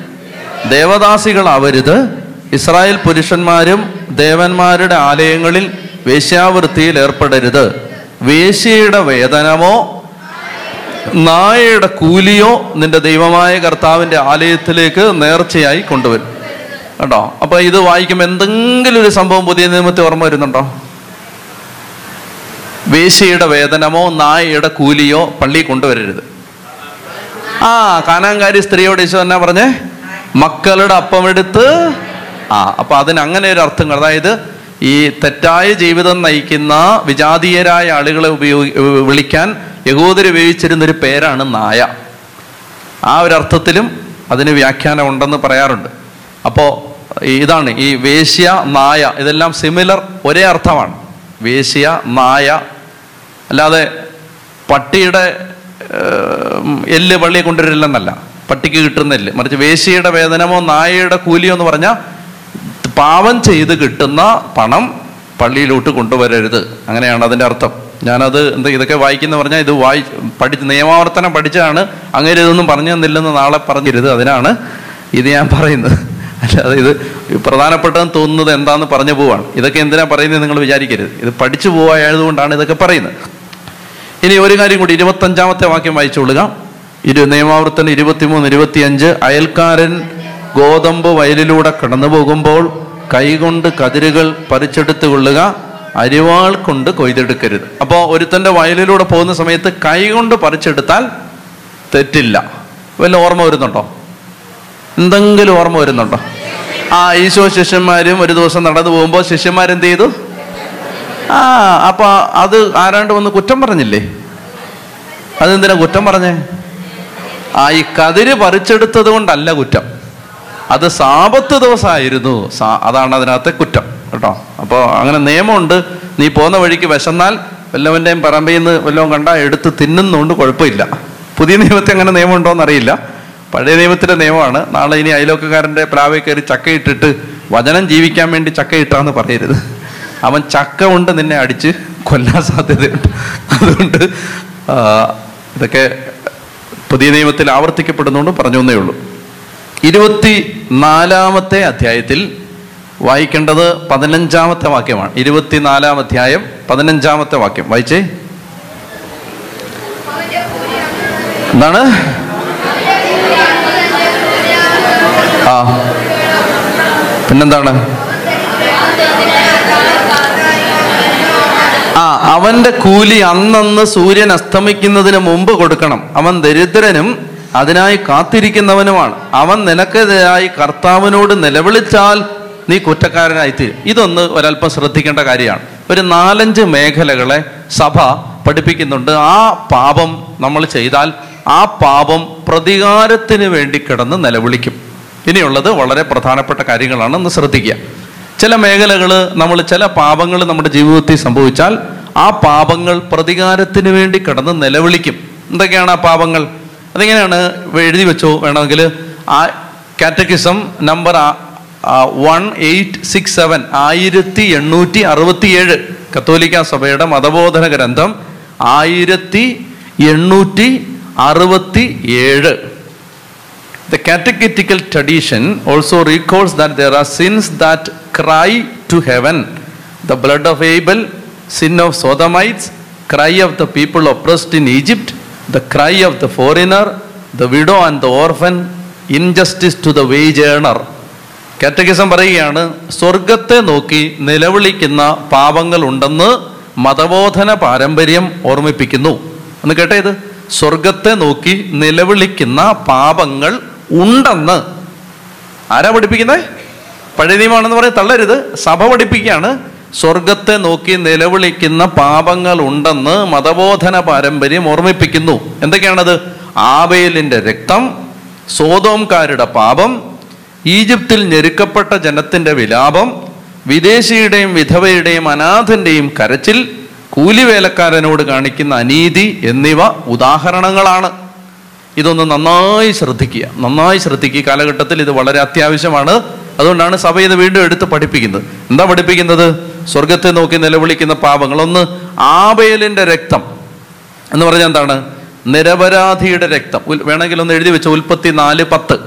ദേവദാസികളാവരുത്. ഇസ്രായേൽ പുരുഷന്മാരും ദേവന്മാരുടെ ആലയങ്ങളിൽ വേശ്യാവൃത്തിയിൽ ഏർപ്പെടരുത് വേശ്യയുടെ വേതനമോ നായയുടെ കൂലിയോ നിന്റെ ദൈവമായ കർത്താവിന്റെ ആലയത്തിലേക്ക് നേർച്ചയായി കൊണ്ടുവരും. കേട്ടോ അപ്പൊ ഇത് വായിക്കുമ്പോൾ എന്തെങ്കിലും ഒരു സംഭവം പുതിയ നിയമത്തെ ഓർമ്മ വരുന്നുണ്ടോ? വേശ്യയുടെ വേതനമോ നായയുടെ കൂലിയോ പള്ളി കൊണ്ടുവരരുത്. ആ കാനാങ്കാരി സ്ത്രീയോട് ഈശോ എന്നാ പറഞ്ഞേ? മക്കളുടെ അപ്പമെടുത്ത് ആ അപ്പൊ അതിന് അങ്ങനെ ഒരു അർത്ഥങ്ങൾ. അതായത് ഈ തെറ്റായ ജീവിതം നയിക്കുന്ന വിജാതീയരായ ആളുകളെ ഉപയോഗി വിളിക്കാൻ യഹൂദർ ഉപയോഗിച്ചിരുന്ന ഒരു പേരാണ് നായ. ആ ഒരു അർത്ഥത്തിലും അതിന് വ്യാഖ്യാനം ഉണ്ടെന്ന് പറയാറുണ്ട്. അപ്പോൾ ഇതാണ് ഈ വേശ്യ നായ ഇതെല്ലാം സിമിലർ ഒരേ അർത്ഥമാണ്. വേശ്യ നായ അല്ലാതെ പട്ടിയുടെ എല്ല് പള്ളിയെ കൊണ്ടുവരില്ലെന്നല്ല പട്ടിക്ക് കിട്ടുന്ന എല്ല്. മറിച്ച് വേശ്യയുടെ വേതനമോ നായയുടെ കൂലിയോ എന്ന് പറഞ്ഞാൽ പാവം ചെയ്ത് കിട്ടുന്ന പണം പള്ളിയിലോട്ട് കൊണ്ടുവരരുത്. അങ്ങനെയാണ് അതിന്റെ അർത്ഥം. ഞാനത് എന്താ ഇതൊക്കെ വായിക്കുന്ന പറഞ്ഞാൽ ഇത് വായി പഠിച്ച് നിയമാവർത്തനം പഠിച്ചാണ് അങ്ങനെ ഇതൊന്നും പറഞ്ഞു തന്നില്ലെന്ന് നാളെ പറഞ്ഞിരുത് അതിനാണ് ഇത് ഞാൻ പറയുന്നത്. അല്ലാതെ ഇത് പ്രധാനപ്പെട്ടതെന്ന് തോന്നുന്നത് എന്താണെന്ന് പറഞ്ഞു പോവാണ്. ഇതൊക്കെ എന്തിനാ പറയുന്നത് നിങ്ങൾ വിചാരിക്കരുത്. ഇത് പഠിച്ചു പോവായതുകൊണ്ടാണ് ഇതൊക്കെ പറയുന്നത്. ഇനി ഒരു കാര്യം കൂടി ഇരുപത്തഞ്ചാമത്തെ വാക്യം വായിച്ചു കൊള്ളുക ഇരു നിയമാവർത്തനം ഇരുപത്തിമൂന്ന് ഇരുപത്തിയഞ്ച് അയൽക്കാരൻ ഗോതമ്പ് വയലിലൂടെ കടന്നു പോകുമ്പോൾ കൈകൊണ്ട് കതിരുകൾ പറിച്ചെടുത്ത് കൊള്ളുക അരിവാൾ കൊണ്ട് കൊയ്തെടുക്കരുത്. അപ്പോൾ ഒരുത്തന്റെ വയലിലൂടെ പോകുന്ന സമയത്ത് കൈകൊണ്ട് പറിച്ചെടുത്താൽ തെറ്റില്ല. വല്ല ഓർമ്മ വരുന്നുണ്ടോ? എന്തെങ്കിലും ഓർമ്മ വരുന്നുണ്ടോ? ആ ഈശോ ശിഷ്യന്മാരും ഒരു ദിവസം നടന്നു പോകുമ്പോൾ ശിഷ്യന്മാരെന്ത് ചെയ്തു? ആ അപ്പൊ അത് ആരാണ്ട് വന്ന് കുറ്റം പറഞ്ഞില്ലേ? അതെന്തിനാ കുറ്റം പറഞ്ഞേ? ആ ഈ കതിര് പറിച്ചെടുത്തത് കൊണ്ടല്ല കുറ്റം. അത് സാപത്ത് ദിവസമായിരുന്നു അതാണ് അതിനകത്തെ കുറ്റം കേട്ടോ. അപ്പോൾ അങ്ങനെ നിയമമുണ്ട്. നീ പോകുന്ന വഴിക്ക് വിശന്നാൽ വല്ലവന്റെയും പറമ്പിൽ നിന്ന് വല്ലതും കണ്ടാൽ എടുത്ത് തിന്നുന്നതുകൊണ്ട് കുഴപ്പമില്ല. പുതിയ നിയമത്തിൽ അങ്ങനെ നിയമമുണ്ടോ എന്നറിയില്ല പഴയ നിയമത്തിന്റെ നിയമമാണ്. നാളെ ഇനി അയലോക്കക്കാരന്റെ പ്ലാവിൽ കയറി ചക്കയിട്ടിട്ട് വചനം ജീവിക്കാൻ വേണ്ടി ചക്കയിട്ടാന്ന് പറയരുത്. അവൻ ചക്ക കൊണ്ട് നിന്നെ അടിച്ച് കൊല്ലാൻ സാധ്യതയുണ്ട്. അതുകൊണ്ട് ഇതൊക്കെ പുതിയ നിയമത്തിൽ ആവർത്തിക്കപ്പെടുന്നുകൊണ്ട് പറഞ്ഞു എന്നേ ഉള്ളൂ. ഇരുപത്തി നാലാമത്തെ അധ്യായത്തിൽ വായിക്കേണ്ടത് പതിനഞ്ചാമത്തെ വാക്യമാണ്. ഇരുപത്തിനാലാം അധ്യായം പതിനഞ്ചാമത്തെ വാക്യം. വായിച്ചേ? എന്താണ്? ആ. പിന്നെന്താണ്? ആ അവന്റെ കൂലി അന്നന്ന് സൂര്യൻ അസ്തമിക്കുന്നതിന് മുമ്പ് കൊടുക്കണം. അവൻ ദരിദ്രനും അതിനായി കാത്തിരിക്കുന്നവനുമാണ്. അവൻ നിനക്കെതിരായി കർത്താവിനോട് നിലവിളിച്ചാൽ നീ കുറ്റക്കാരനായിത്തീരും. ഇതൊന്ന് ഒരല്പം ശ്രദ്ധിക്കേണ്ട കാര്യമാണ്. ഒരു നാലഞ്ച് മേഖലകളെ സഭ പഠിപ്പിക്കുന്നുണ്ട്. ആ പാപം നമ്മൾ ചെയ്താൽ ആ പാപം പ്രതികാരത്തിന് വേണ്ടി കിടന്ന് നിലവിളിക്കും. ഇനിയുള്ളത് വളരെ പ്രധാനപ്പെട്ട കാര്യങ്ങളാണ് ഒന്ന് ശ്രദ്ധിക്കുക. ചില മേഖലകൾ നമ്മൾ ചില പാപങ്ങൾ നമ്മുടെ ജീവിതത്തിൽ സംഭവിച്ചാൽ ആ പാപങ്ങൾ പ്രതികാരത്തിന് വേണ്ടി കിടന്ന് നിലവിളിക്കും. എന്തൊക്കെയാണ് ആ പാപങ്ങൾ? അതെങ്ങനെയാണ് എഴുതി വെച്ചോ വേണമെങ്കിൽ? ആ catechism number one eight six seven ആയിരത്തി എണ്ണൂറ്റി അറുപത്തിയേഴ് കത്തോലിക്ക സഭയുടെ മതബോധന ഗ്രന്ഥം ആയിരത്തി എണ്ണൂറ്റി അറുപത്തി ഏഴ് the catechetical tradition also recalls that there are sins that cry to heaven the blood of Abel sin of Sodomites cry of the people oppressed in Egypt the cry of the foreigner, the widow and the orphan, injustice to the wage earner. Catechism പറയുകയാണ് സ്വർഗത്തെ നോക്കി നിലവിളിക്കുന്ന പാപങ്ങൾ ഉണ്ടെന്ന് മതബോധന പാരമ്പര്യം ഓർമ്മിപ്പിക്കുന്നു. ഒന്ന് കേട്ടേ ഇത്. സ്വർഗത്തെ നോക്കി നിലവിളിക്കുന്ന പാപങ്ങൾ ഉണ്ടെന്ന്. ആരാ പഠിപ്പിക്കുന്നത് പഴയ നിയമമാണെന്ന് പറയും തള്ളരുത്. സഭ പഠിപ്പിക്കുകയാണ് സ്വർഗത്തെ നോക്കി നിലവിളിക്കുന്ന പാപങ്ങൾ ഉണ്ടെന്ന് മതബോധന പാരമ്പര്യം ഓർമ്മിപ്പിക്കുന്നു. എന്തൊക്കെയാണത്? ആബേലിന്റെ രക്തം സോതോംകാരുടെ പാപം ഈജിപ്തിൽ ഞെരുക്കപ്പെട്ട ജനത്തിന്റെ വിലാപം വിദേശിയുടെയും വിധവയുടെയും അനാഥന്റെയും കരച്ചിൽ കൂലിവേലക്കാരനോട് കാണിക്കുന്ന അനീതി എന്നിവ ഉദാഹരണങ്ങളാണ്. ഇതൊന്ന് നന്നായി ശ്രദ്ധിക്കുക. നന്നായി ശ്രദ്ധിക്കുക കാലഘട്ടത്തിൽ ഇത് വളരെ അത്യാവശ്യമാണ്. അതുകൊണ്ടാണ് സഭ ഇത് വീണ്ടും എടുത്ത് പഠിപ്പിക്കുന്നത്. എന്താ പഠിപ്പിക്കുന്നത്? സ്വർഗത്തെ നോക്കി നിലവിളിക്കുന്ന പാപങ്ങൾ. ഒന്ന് ആബേലിന്റെ രക്തം. എന്ന് പറഞ്ഞാൽ എന്താണ്? നിരപരാധിയുടെ രക്തം. വേണമെങ്കിൽ ഒന്ന് എഴുതി വെച്ച. ഉൽപ്പത്തി നാല് പത്ത്.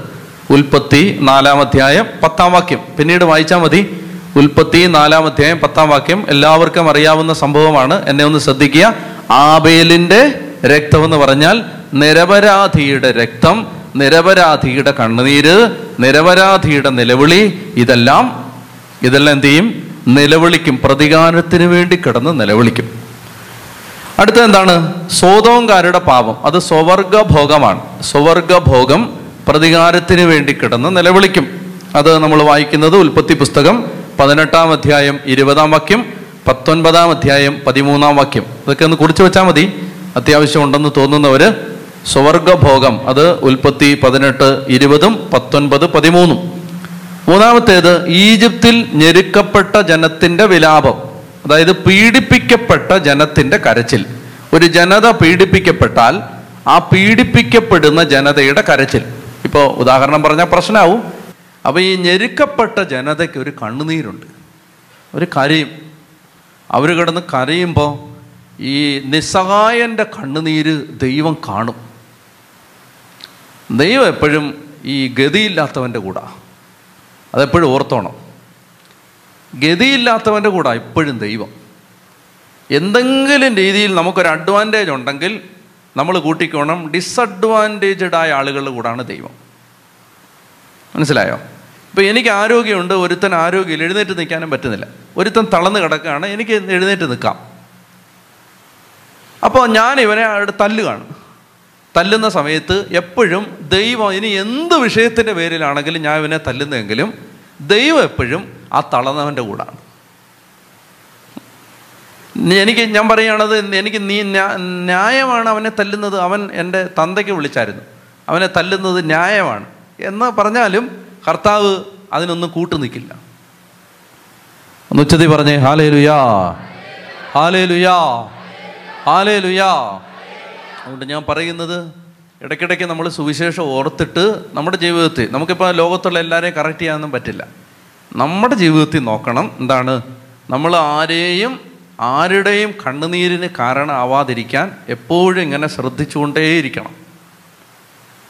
ഉൽപ്പത്തി നാലാം അധ്യായം പത്താം വാക്യം. പിന്നീട് വായിച്ചാൽ മതി. ഉൽപ്പത്തി നാലാം അധ്യായം പത്താം വാക്യം. എല്ലാവർക്കും അറിയാവുന്ന സംഭവമാണ്. എന്നെ ഒന്ന് ശ്രദ്ധിക്കുക. ആബേലിന്റെ രക്തം എന്ന് പറഞ്ഞാൽ നിരപരാധിയുടെ രക്തം. നിരപരാധിയുടെ കണ്ണുനീര് നിരപരാധിയുടെ നിലവിളി ഇതെല്ലാം ഇതെല്ലാം എന്ത് ചെയ്യും? നിലവിളിക്കും പ്രതികാരത്തിന് വേണ്ടി കിടന്ന് നിലവിളിക്കും. അടുത്ത എന്താണ്? സ്വതോങ്കാരുടെ പാപം. അത് സ്വവർഗഭോഗമാണ്. സ്വവർഗഭോഗം പ്രതികാരത്തിന് വേണ്ടി കിടന്ന് നിലവിളിക്കും. അത് നമ്മൾ വായിക്കുന്നത് ഉൽപ്പത്തി പുസ്തകം പതിനെട്ടാം അധ്യായം ഇരുപതാം വാക്യം പത്തൊൻപതാം അധ്യായം പതിമൂന്നാം വാക്യം. ഇതൊക്കെ ഒന്ന് കുറിച്ച് വെച്ചാൽ മതി. അത്യാവശ്യം ഉണ്ടെന്ന് തോന്നുന്നവര് സ്വവർഗഭോഗം അത് ഉൽപ്പത്തി പതിനെട്ട് ഇരുപതും പത്തൊൻപത് പതിമൂന്നും. മൂന്നാമത്തേത് ഈജിപ്തിൽ ഞെരുക്കപ്പെട്ട ജനത്തിന്റെ വിലാപം അതായത് പീഡിപ്പിക്കപ്പെട്ട ജനത്തിന്റെ കരച്ചിൽ. ഒരു ജനത പീഡിപ്പിക്കപ്പെട്ടാൽ ആ പീഡിപ്പിക്കപ്പെടുന്ന ജനതയുടെ കരച്ചിൽ. ഇപ്പോൾ ഉദാഹരണം പറഞ്ഞാൽ പ്രശ്നമാവും അപ്പോൾ ഈ ഞെരുക്കപ്പെട്ട ജനതയ്ക്ക് ഒരു കണ്ണുനീരുണ്ട്. ഒരു കരയും. അവർ കിടന്ന് കരയുമ്പോൾ ഈ നിസ്സഹായന്റെ കണ്ണുനീര് ദൈവം കാണും. ദൈവം എപ്പോഴും ഈ ഗതിയില്ലാത്തവന്റെ കൂടെ. അതെപ്പോഴും ഓർത്തോണം. ഗതിയില്ലാത്തവന്റെ കൂടെ എപ്പോഴും ദൈവം. എന്തെങ്കിലും രീതിയിൽ നമുക്കൊരു അഡ്വാന്റേജ് ഉണ്ടെങ്കിൽ നമ്മൾ കൂട്ടിക്കോണം ഡിസഡ്വാന്റേജഡ് ആയ ആളുകളുടെ കൂടാണ് ദൈവം. മനസ്സിലായോ? ഇപ്പം എനിക്ക് ആരോഗ്യമുണ്ട് ഒരുത്തൻ ആരോഗ്യം എഴുന്നേറ്റ് നിൽക്കാനും പറ്റുന്നില്ല. ഒരുത്തൻ തളർന്ന് കിടക്കുകയാണ് എനിക്ക് എഴുന്നേറ്റ് നിൽക്കാം. അപ്പോൾ ഞാൻ ഇവനെ അവിടെ തല്ലുകയാണ് തല്ലുന്ന സമയത്ത് എപ്പോഴും ദൈവം ഇനി എന്ത് വിഷയത്തിന്റെ പേരിലാണെങ്കിലും ഞാൻ ഇവനെ തല്ലുന്നെങ്കിലും ദൈവം എപ്പോഴും ആ തളർന്നവന്റെ കൂടാണ്. എനിക്ക് ഞാൻ പറയുകയാണത് എനിക്ക് നീ ന്യാ- ന്യായമാണ് അവനെ തല്ലുന്നത്. അവൻ എന്റെ തന്തയ്ക്ക് വിളിച്ചായിരുന്നു. അവനെ തല്ലുന്നത് ന്യായമാണ്. എന്ന് പറഞ്ഞാലും കർത്താവ് അതിനൊന്നും കൂട്ടു നിൽക്കില്ല. ഒന്ന് ഉച്ചതി പറഞ്ഞേ ഹാലേ ലുയാ ഹാലേ ലുയാ ഹാലേ ലുയാ അതുകൊണ്ട് ഞാൻ പറയുന്നത് ഇടയ്ക്കിടയ്ക്ക് നമ്മൾ സുവിശേഷം ഓർത്തിട്ട് നമ്മുടെ ജീവിതത്തിൽ നമുക്കിപ്പോൾ ലോകത്തുള്ള എല്ലാവരെയും കറക്റ്റ് ചെയ്യാനൊന്നും പറ്റില്ല. നമ്മുടെ ജീവിതത്തിൽ നോക്കണം എന്താണ്? നമ്മൾ ആരെയും ആരുടെയും കണ്ണുനീരിന് കാരണമാവാതിരിക്കാൻ എപ്പോഴും ഇങ്ങനെ ശ്രദ്ധിച്ചുകൊണ്ടേയിരിക്കണം.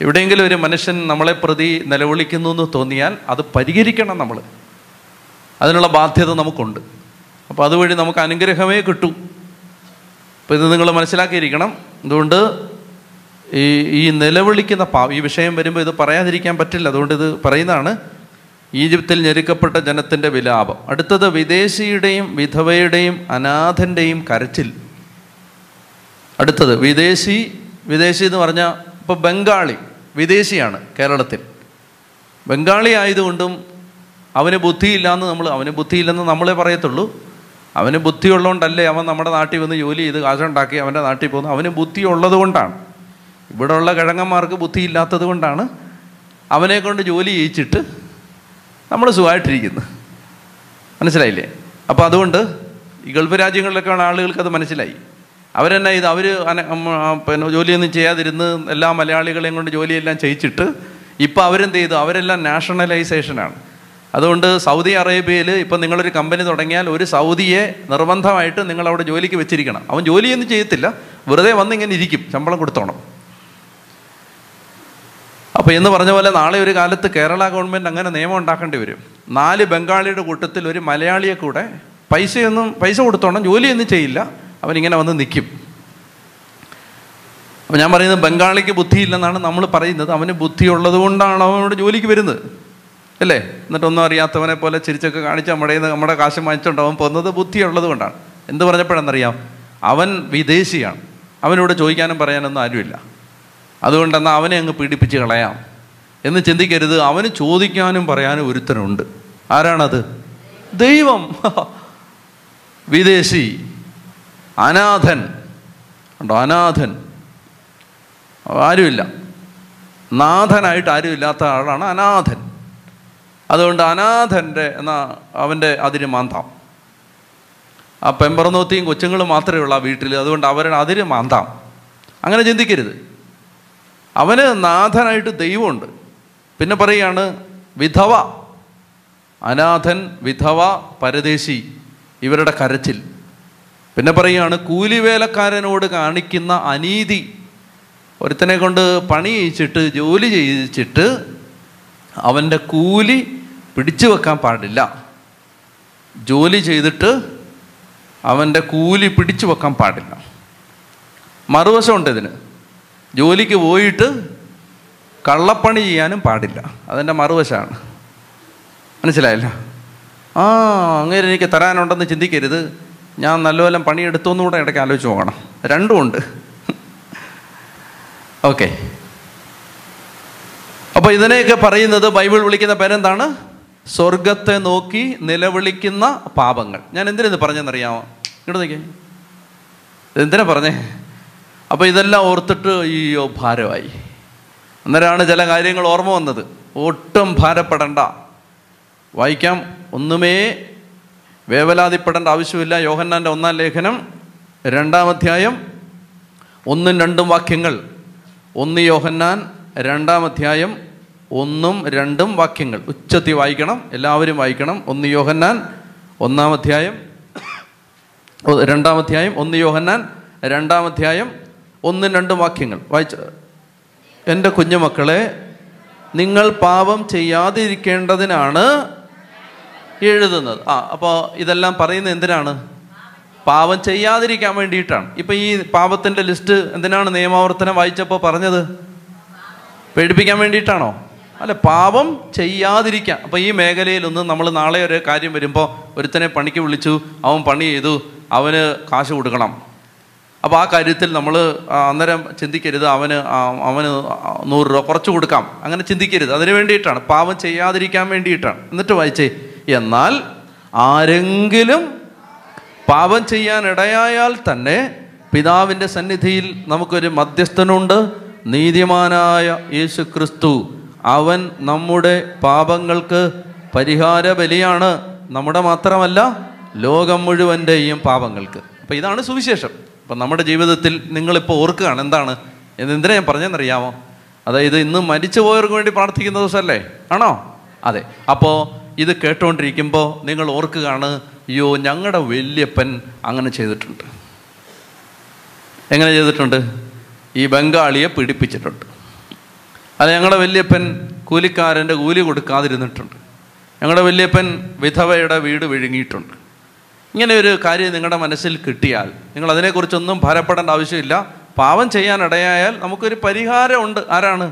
എവിടെയെങ്കിലും ഒരു മനുഷ്യൻ നമ്മളെ പ്രതി നിലവിളിക്കുന്നു എന്ന് തോന്നിയാൽ അത് പരിഹരിക്കണം നമ്മൾ. അതിനുള്ള ബാധ്യത നമുക്കുണ്ട്. അപ്പോൾ അതുവഴി നമുക്ക് അനുഗ്രഹമേ കിട്ടൂ. അപ്പോൾ ഇത് നിങ്ങൾ മനസ്സിലാക്കിയിരിക്കണം. അതുകൊണ്ട് ഈ ഈ നിലവിളിക്കുന്ന പാ ഈ വിഷയം വരുമ്പോൾ ഇത് പറയാതിരിക്കാൻ പറ്റില്ല. അതുകൊണ്ട് ഇത് പറയുന്നതാണ് ഈജിപ്തിൽ ഞെരുക്കപ്പെട്ട ജനത്തിന്റെ വിലാപം. അടുത്തത് വിദേശിയുടെയും വിധവയുടെയും അനാഥന്റെയും കരച്ചിൽ. അടുത്തത് വിദേശി വിദേശി എന്ന് പറഞ്ഞാൽ ഇപ്പോൾ ബംഗാളി വിദേശിയാണ് കേരളത്തിൽ. ബംഗാളി ആയതുകൊണ്ടും അവന് ബുദ്ധിയില്ലാന്ന് നമ്മൾ അവന് ബുദ്ധിയില്ലെന്ന് നമ്മളെ പറയത്തുള്ളൂ. അവന് ബുദ്ധിയുള്ളതുകൊണ്ടല്ലേ അവൻ നമ്മുടെ നാട്ടിൽ വന്ന് ജോലി ചെയ്ത് കാശുണ്ടാക്കി അവന്റെ നാട്ടിൽ പോകുന്നു? അവന് ബുദ്ധി ഉള്ളത് കൊണ്ടാണ് ഇവിടെയുള്ള കിഴങ്ങന്മാർക്ക് ബുദ്ധിയില്ലാത്തത് കൊണ്ടാണ് അവനെ കൊണ്ട് ജോലി ചെയ്യിച്ചിട്ട് നമ്മൾ സുഖമായിട്ടിരിക്കുന്നു. മനസ്സിലായില്ലേ? അപ്പോൾ അതുകൊണ്ട് ഈ ഗൾഫ് രാജ്യങ്ങളിലൊക്കെ ആളുകൾക്ക് അത് മനസ്സിലായി. അവരെന്നെ ഇത്? അവർ പിന്നെ ജോലിയൊന്നും ചെയ്യാതിരുന്ന് എല്ലാ മലയാളികളെയും കൊണ്ട് ജോലിയെല്ലാം ചെയ്യിച്ചിട്ട് ഇപ്പോൾ അവരെന്ത് ചെയ്തു? അവരെല്ലാം നാഷണലൈസേഷനാണ് അതുകൊണ്ട് സൗദി അറേബ്യയിൽ ഇപ്പം നിങ്ങളൊരു കമ്പനി തുടങ്ങിയാൽ ഒരു സൗദിയെ നിർബന്ധമായിട്ട് നിങ്ങൾ അവിടെ ജോലിക്ക് വെച്ചിരിക്കണം. അവൻ ജോലിയൊന്നും ചെയ്യത്തില്ല. വെറുതെ വന്ന് ഇങ്ങനെ ഇരിക്കും. ശമ്പളം കൊടുത്തോണം. അപ്പോൾ എന്ന് പറഞ്ഞ പോലെ നാളെ ഒരു കാലത്ത് കേരള ഗവൺമെന്റ് അങ്ങനെ നിയമം ഉണ്ടാക്കേണ്ടി വരും. നാല് ബംഗാളിയുടെ കൂട്ടത്തിൽ ഒരു മലയാളിയെ കൂടെ പൈസയൊന്നും പൈസ കൊടുത്തോണം ജോലിയൊന്നും ചെയ്യില്ല. അവനിങ്ങനെ വന്ന് നിൽക്കും അപ്പം ഞാൻ പറയുന്നത് ബംഗാളിക്ക് ബുദ്ധിയില്ലെന്നാണ് നമ്മൾ പറയുന്നത്. അവന് ബുദ്ധിയുള്ളത് കൊണ്ടാണ് അവനോട് ജോലിക്ക് വരുന്നത്. അല്ലേ? എന്നിട്ടൊന്നും അറിയാത്തവനെ പോലെ ചിരിച്ചൊക്കെ കാണിച്ച് നമ്മുടെ നമ്മുടെ കാശ് വാങ്ങിച്ചുകൊണ്ട് അവൻ പോകുന്നത് ബുദ്ധിയുള്ളത് കൊണ്ടാണ്. എന്ത് പറഞ്ഞപ്പോഴെന്നറിയാം? അവൻ വിദേശിയാണ്. അവനോട് ചോദിക്കാനും പറയാനൊന്നും ആരുമില്ല. അതുകൊണ്ടെന്നാൽ അവനെ അങ്ങ് പീഡിപ്പിച്ച് കളയാം. എന്ന് ചിന്തിക്കരുത്. അവന് ചോദിക്കാനും പറയാനും ഒരുത്തനുണ്ട്. ആരാണത്? ദൈവം. വിദേശി. അനാഥൻ. ഉണ്ടോ അനാഥൻ. ആരുമില്ല. നാഥനായിട്ട് ആരുമില്ലാത്ത ആളാണ് അനാഥൻ. അതുകൊണ്ട് അനാഥന്റെ എന്നാ അവന്റെ അതിര് മാന്താം ആ പെമ്പറന്നോത്തിയും കൊച്ചുങ്ങളും മാത്രമേ ഉള്ളൂ ആ വീട്ടിൽ. അതുകൊണ്ട് അവരുടെ അതിര് മാന്താം അങ്ങനെ ചിന്തിക്കരുത്. അവന് നാഥനായിട്ട് ദൈവമുണ്ട്. പിന്നെ പറയുകയാണ് വിധവ. അനാഥൻ വിധവ പരദേശി ഇവരുടെ കരച്ചിൽ. പിന്നെ പറയുകയാണ് കൂലിവേലക്കാരനോട് കാണിക്കുന്ന അനീതി. ഒരുത്തനെ കൊണ്ട് പണി ചെയ്യിച്ചിട്ട് ജോലി ചെയ്യിച്ചിട്ട് അവന്റെ കൂലി പിടിച്ചു വെക്കാൻ പാടില്ല. ജോലി ചെയ്തിട്ട് അവന്റെ കൂലി പിടിച്ചു വെക്കാൻ പാടില്ല. മറുവശമുണ്ട് ഇതിന്. ജോലിക്ക് പോയിട്ട് കള്ളപ്പണി ചെയ്യാനും പാടില്ല. അതെന്റെ മറുവശമാണ് മനസ്സിലായില്ല? ആ അങ്ങനെ എനിക്ക് തരാനുണ്ടെന്ന് ചിന്തിക്കരുത്. ഞാൻ നല്ലപോലെ പണിയെടുത്തോന്നും കൂടെ ഇടയ്ക്ക് ആലോചിച്ച് പോകണം. രണ്ടും ഉണ്ട്. ഓക്കെ. അപ്പോൾ ഇതിനെയൊക്കെ പറയുന്നത് ബൈബിൾ വിളിക്കുന്ന പേരെന്താണ്? സ്വർഗത്തെ നോക്കി നിലവിളിക്കുന്ന പാപങ്ങൾ. ഞാൻ എന്തിനെന്ന് പറഞ്ഞെന്നറിയാമോ? ഇങ്ങോട്ട് നോക്കിയേ. എന്തിനാ പറഞ്ഞേ? അപ്പോൾ ഇതെല്ലാം ഓർത്തിട്ട് അയ്യോ ഭാരമായി. അന്നേരമാണ് ചില കാര്യങ്ങൾ ഓർമ്മ വന്നത്. ഒട്ടും ഭാരപ്പെടണ്ട. വായിക്കാം. ഒന്നുമേ വേവലാതിപ്പെടേണ്ട ആവശ്യമില്ല. യോഹന്നാന്റെ ഒന്നാം ലേഖനം രണ്ടാം അധ്യായം ഒന്നും രണ്ടും വാക്യങ്ങൾ. ഒന്ന് യോഹന്നാൻ രണ്ടാം അധ്യായം ഒന്നും രണ്ടും വാക്യങ്ങൾ. ഉച്ചത്തി വായിക്കണം എല്ലാവരും വായിക്കണം. ഒന്ന് യോഹന്നാൻ ഒന്നാം അധ്യായം രണ്ടാം അധ്യായം ഒന്ന് യോഹന്നാൻ രണ്ടാം അധ്യായം ഒന്നും രണ്ടും വാക്യങ്ങൾ. വായിച്ച എന്റെ കുഞ്ഞുമക്കളെ നിങ്ങൾ പാപം ചെയ്യാതിരിക്കേണ്ടതിനാണ് എഴുതുന്നത്. ആ അപ്പോൾ ഇതെല്ലാം പറയുന്നത് എന്തിനാണ്? പാപം ചെയ്യാതിരിക്കാൻ വേണ്ടിയിട്ടാണ്. ഇപ്പം ഈ പാപത്തിന്റെ ലിസ്റ്റ് എന്തിനാണ് നിയമാവർത്തനം വായിച്ചപ്പോൾ പറഞ്ഞത്? പേടിപ്പിക്കാൻ വേണ്ടിയിട്ടാണോ? അല്ല പാപം ചെയ്യാതിരിക്കാം. അപ്പം ഈ മേഖലയിലൊന്നും നമ്മൾ നാളെ ഒരു കാര്യം വരുമ്പോൾ ഒരുത്തനെ പണിക്ക് വിളിച്ചു അവൻ പണി ചെയ്തു അവന് കാശ് കൊടുക്കണം. അപ്പോൾ ആ കാര്യത്തിൽ നമ്മൾ അന്നേരം ചിന്തിക്കരുത് അവന് അവന് നൂറ് രൂപ കുറച്ച് കൊടുക്കാം. അങ്ങനെ ചിന്തിക്കരുത്. അതിന് വേണ്ടിയിട്ടാണ്. പാവം ചെയ്യാതിരിക്കാൻ വേണ്ടിയിട്ടാണ്. എന്നിട്ട് വായിച്ചേ എന്നാൽ ആരെങ്കിലും പാപം ചെയ്യാൻ ഇടയായാൽ തന്നെ പിതാവിന്റെ സന്നിധിയിൽ നമുക്കൊരു മധ്യസ്ഥനുണ്ട്. നീതിമാനായ യേശു ക്രിസ്തു അവൻ നമ്മുടെ പാപങ്ങൾക്ക് പരിഹാര ബലിയാണ് നമ്മുടെ മാത്രമല്ല ലോകം മുഴുവന്റെയും പാപങ്ങൾക്ക്. അപ്പോൾ ഇതാണ് സുവിശേഷം. അപ്പം നമ്മുടെ ജീവിതത്തിൽ നിങ്ങളിപ്പോൾ ഓർക്കുകയാണ് എന്താണ്? എന്തിനാ ഞാൻ പറഞ്ഞതെന്നറിയാമോ? അതായത് ഇന്ന് മരിച്ചു പോയവർക്ക് വേണ്ടി പ്രാർത്ഥിക്കുന്ന ദിവസമല്ലേ? ആണോ? അതെ. അപ്പോൾ ഇത് കേട്ടുകൊണ്ടിരിക്കുമ്പോൾ നിങ്ങൾ ഓർക്കുകയാണ് അയ്യോ ഞങ്ങളുടെ വല്യപ്പൻ അങ്ങനെ ചെയ്തിട്ടുണ്ട്. എങ്ങനെ ചെയ്തിട്ടുണ്ട്? ഈ ബംഗാളിയെ പീഡിപ്പിച്ചിട്ടുണ്ട്. അത് ഞങ്ങളുടെ വല്യപ്പൻ കൂലിക്കാരന്റെ കൂലി കൊടുക്കാതിരുന്നിട്ടുണ്ട്. ഞങ്ങളുടെ വല്യപ്പൻ വിധവയുടെ വീട് വിഴുങ്ങിയിട്ടുണ്ട്. ഇങ്ങനെ ഒരു കാര്യം നിങ്ങളുടെ മനസ്സിൽ കിട്ടിയാൽ നിങ്ങൾ അതിനെക്കുറിച്ചൊന്നും ഭാരപ്പെടേണ്ട ആവശ്യമില്ല. പാവം ചെയ്യാൻ ഇടയായാൽ നമുക്കൊരു പരിഹാരമുണ്ട് ആരാണ്?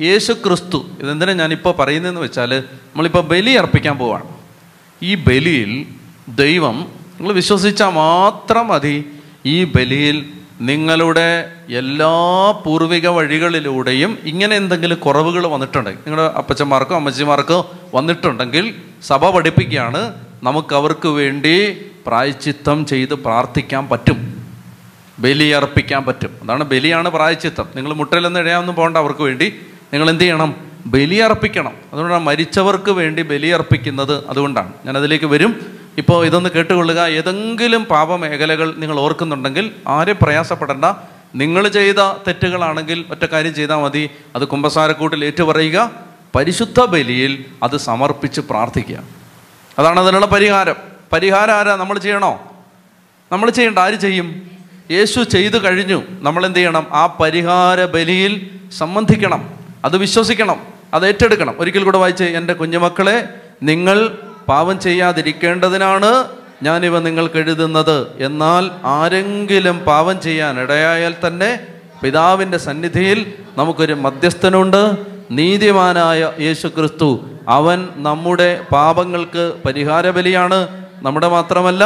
യേശു ക്രിസ്തു ഇതെന്തിനാ ഞാനിപ്പോൾ പറയുന്നതെന്ന് വെച്ചാൽ നമ്മളിപ്പോൾ ബലി അർപ്പിക്കാൻ പോവാണ്. ഈ ബലിയിൽ ദൈവം നിങ്ങൾ വിശ്വസിച്ചാൽ മാത്രം മതി ഈ ബലിയിൽ നിങ്ങളുടെ എല്ലാ പൂർവിക വഴികളിലൂടെയും ഇങ്ങനെ എന്തെങ്കിലും കുറവുകൾ വന്നിട്ടുണ്ടെങ്കിൽ നിങ്ങളുടെ അപ്പച്ചന്മാർക്കോ അമ്മച്ചിമാർക്കോ വന്നിട്ടുണ്ടെങ്കിൽ സഭ പഠിപ്പിക്കുകയാണ്. നമുക്ക് അവർക്ക് വേണ്ടി പ്രായച്ചിത്തം ചെയ്ത് പ്രാർത്ഥിക്കാൻ പറ്റും. ബലി അർപ്പിക്കാൻ പറ്റും. അതാണ് ബലിയാണ് പ്രായച്ചിത്തം. നിങ്ങൾ മുട്ടയിലൊന്നും ഇഴയാമൊന്നും പോകണ്ട അവർക്ക് വേണ്ടി നിങ്ങൾ എന്ത് ചെയ്യണം? ബലിയർപ്പിക്കണം അതുകൊണ്ടാണ് മരിച്ചവർക്ക് വേണ്ടി ബലിയർപ്പിക്കുന്നത് അതുകൊണ്ടാണ്. ഞാൻ അതിലേക്ക് വരും. ഇപ്പോൾ ഇതൊന്ന് കേട്ടുകൊള്ളുക. ഏതെങ്കിലും പാപമേഖലകൾ നിങ്ങൾ ഓർക്കുന്നുണ്ടെങ്കിൽ ആരെ പ്രയാസപ്പെടേണ്ട. നിങ്ങൾ ചെയ്ത തെറ്റുകളാണെങ്കിൽ ഒറ്റ കാര്യം ചെയ്താൽ മതി. അത് കുമ്പസാരക്കൂട്ടിൽ ഏറ്റുപറയുക. പരിശുദ്ധ ബലിയിൽ അത് സമർപ്പിച്ച് പ്രാർത്ഥിക്കുക. അതാണ് അതിനുള്ള പരിഹാരം. പരിഹാരം ആരാ? നമ്മൾ ചെയ്യണോ? നമ്മൾ ചെയ്യേണ്ട. ആര് ചെയ്യും? യേശു ചെയ്തു കഴിഞ്ഞു. നമ്മൾ എന്ത് ചെയ്യണം? ആ പരിഹാര ബലിയിൽ സംബന്ധിക്കണം. അത് വിശ്വസിക്കണം. അത് ഏറ്റെടുക്കണം. ഒരിക്കൽ കൂടെ വായിച്ച്. എന്റെ കുഞ്ഞുമക്കളെ നിങ്ങൾ പാപം ചെയ്യാതിരിക്കേണ്ടതിനാണ് ഞാനിവ നിങ്ങൾക്ക് എഴുതുന്നത്. എന്നാൽ ആരെങ്കിലും പാപം ചെയ്യാൻ ഇടയായാൽ തന്നെ പിതാവിന്റെ സന്നിധിയിൽ നമുക്കൊരു മധ്യസ്ഥനുണ്ട്. നീതിമാനായ യേശു ക്രിസ്തു അവൻ നമ്മുടെ പാപങ്ങൾക്ക് പരിഹാര ബലിയാണ് നമ്മുടെ മാത്രമല്ല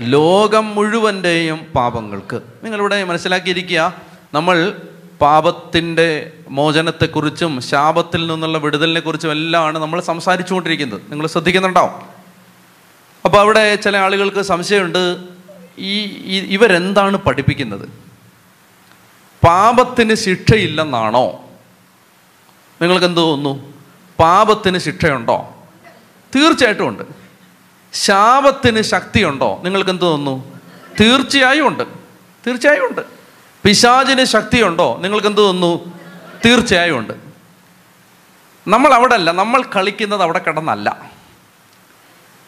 ലോകം മുഴുവന്റെയും പാപങ്ങൾക്ക്. നിങ്ങളിവിടെ മനസ്സിലാക്കിയിരിക്കുക നമ്മൾ പാപത്തിന്റെ മോചനത്തെക്കുറിച്ചും ശാപത്തിൽ നിന്നുള്ള വിടുതലിനെ കുറിച്ചും എല്ലാമാണ് നമ്മൾ സംസാരിച്ചുകൊണ്ടിരിക്കുന്നത്. നിങ്ങൾ ശ്രദ്ധിക്കുന്നുണ്ടാവും. അപ്പോൾ അവിടെ ചില ആളുകൾക്ക് സംശയമുണ്ട് ഈ- ഇവരെന്താണ് പഠിപ്പിക്കുന്നത്? പാപത്തിന് ശിക്ഷയില്ലെന്നാണോ? നിങ്ങൾക്ക് എന്ത് തോന്നുന്നു? പാപത്തിന് ശിക്ഷയുണ്ടോ? തീർച്ചയായിട്ടും ഉണ്ട്. ശാപത്തിന് ശക്തിയുണ്ടോ? നിങ്ങൾക്ക് എന്ത് തോന്നുന്നു? തീർച്ചയായും ഉണ്ട്. തീർച്ചയായും ഉണ്ട്. പിശാചിന് ശക്തിയുണ്ടോ? നിങ്ങൾക്ക് എന്ത് തോന്നുന്നു? തീർച്ചയായും ഉണ്ട്. നമ്മൾ അവിടെ അല്ല നമ്മൾ കളിക്കുന്നത് അവിടെ കിടന്നല്ല.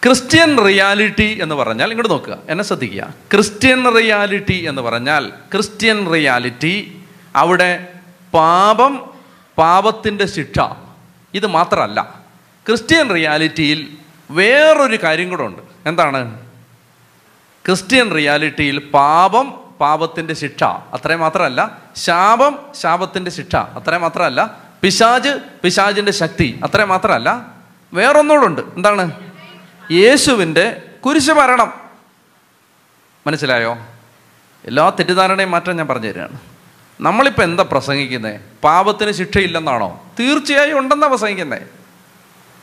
ക്രിസ്ത്യൻ റിയാലിറ്റി എന്ന് പറഞ്ഞാൽ ഇങ്ങോട്ട് നോക്കുക എന്നെ ശ്രദ്ധിക്കുക. ക്രിസ്ത്യൻ റിയാലിറ്റി എന്ന് പറഞ്ഞാൽ ക്രിസ്ത്യൻ റിയാലിറ്റി അവിടെ പാപം പാപത്തിന്റെ ശിക്ഷ. ഇത് മാത്രമല്ല ക്രിസ്ത്യൻ റിയാലിറ്റിയിൽ വേറൊരു കാര്യം കൂടെ ഉണ്ട്. എന്താണ്? ക്രിസ്ത്യൻ റിയാലിറ്റിയിൽ പാപം പാപത്തിന്റെ ശിക്ഷ. അത്രയും മാത്രമല്ല ശാപം ശാപത്തിന്റെ ശിക്ഷ. അത്രയും മാത്രമല്ല പിശാജ് പിശാജിന്റെ ശക്തി. അത്രയും മാത്രമല്ല വേറൊന്നുകൂടുണ്ട് എന്താണ്? യേശുവിന്റെ കുരിശ് മരണം മനസ്സിലായോ? എല്ലാ തെറ്റിദ്ധാരണയും മാറ്റം ഞാൻ പറഞ്ഞു തരികയാണ്. നമ്മളിപ്പോൾ എന്താ പ്രസംഗിക്കുന്നത് പാപത്തിന് ശിക്ഷയില്ലെന്നാണോ? തീർച്ചയായും ഉണ്ടെന്നാണ് പ്രസംഗിക്കുന്നത്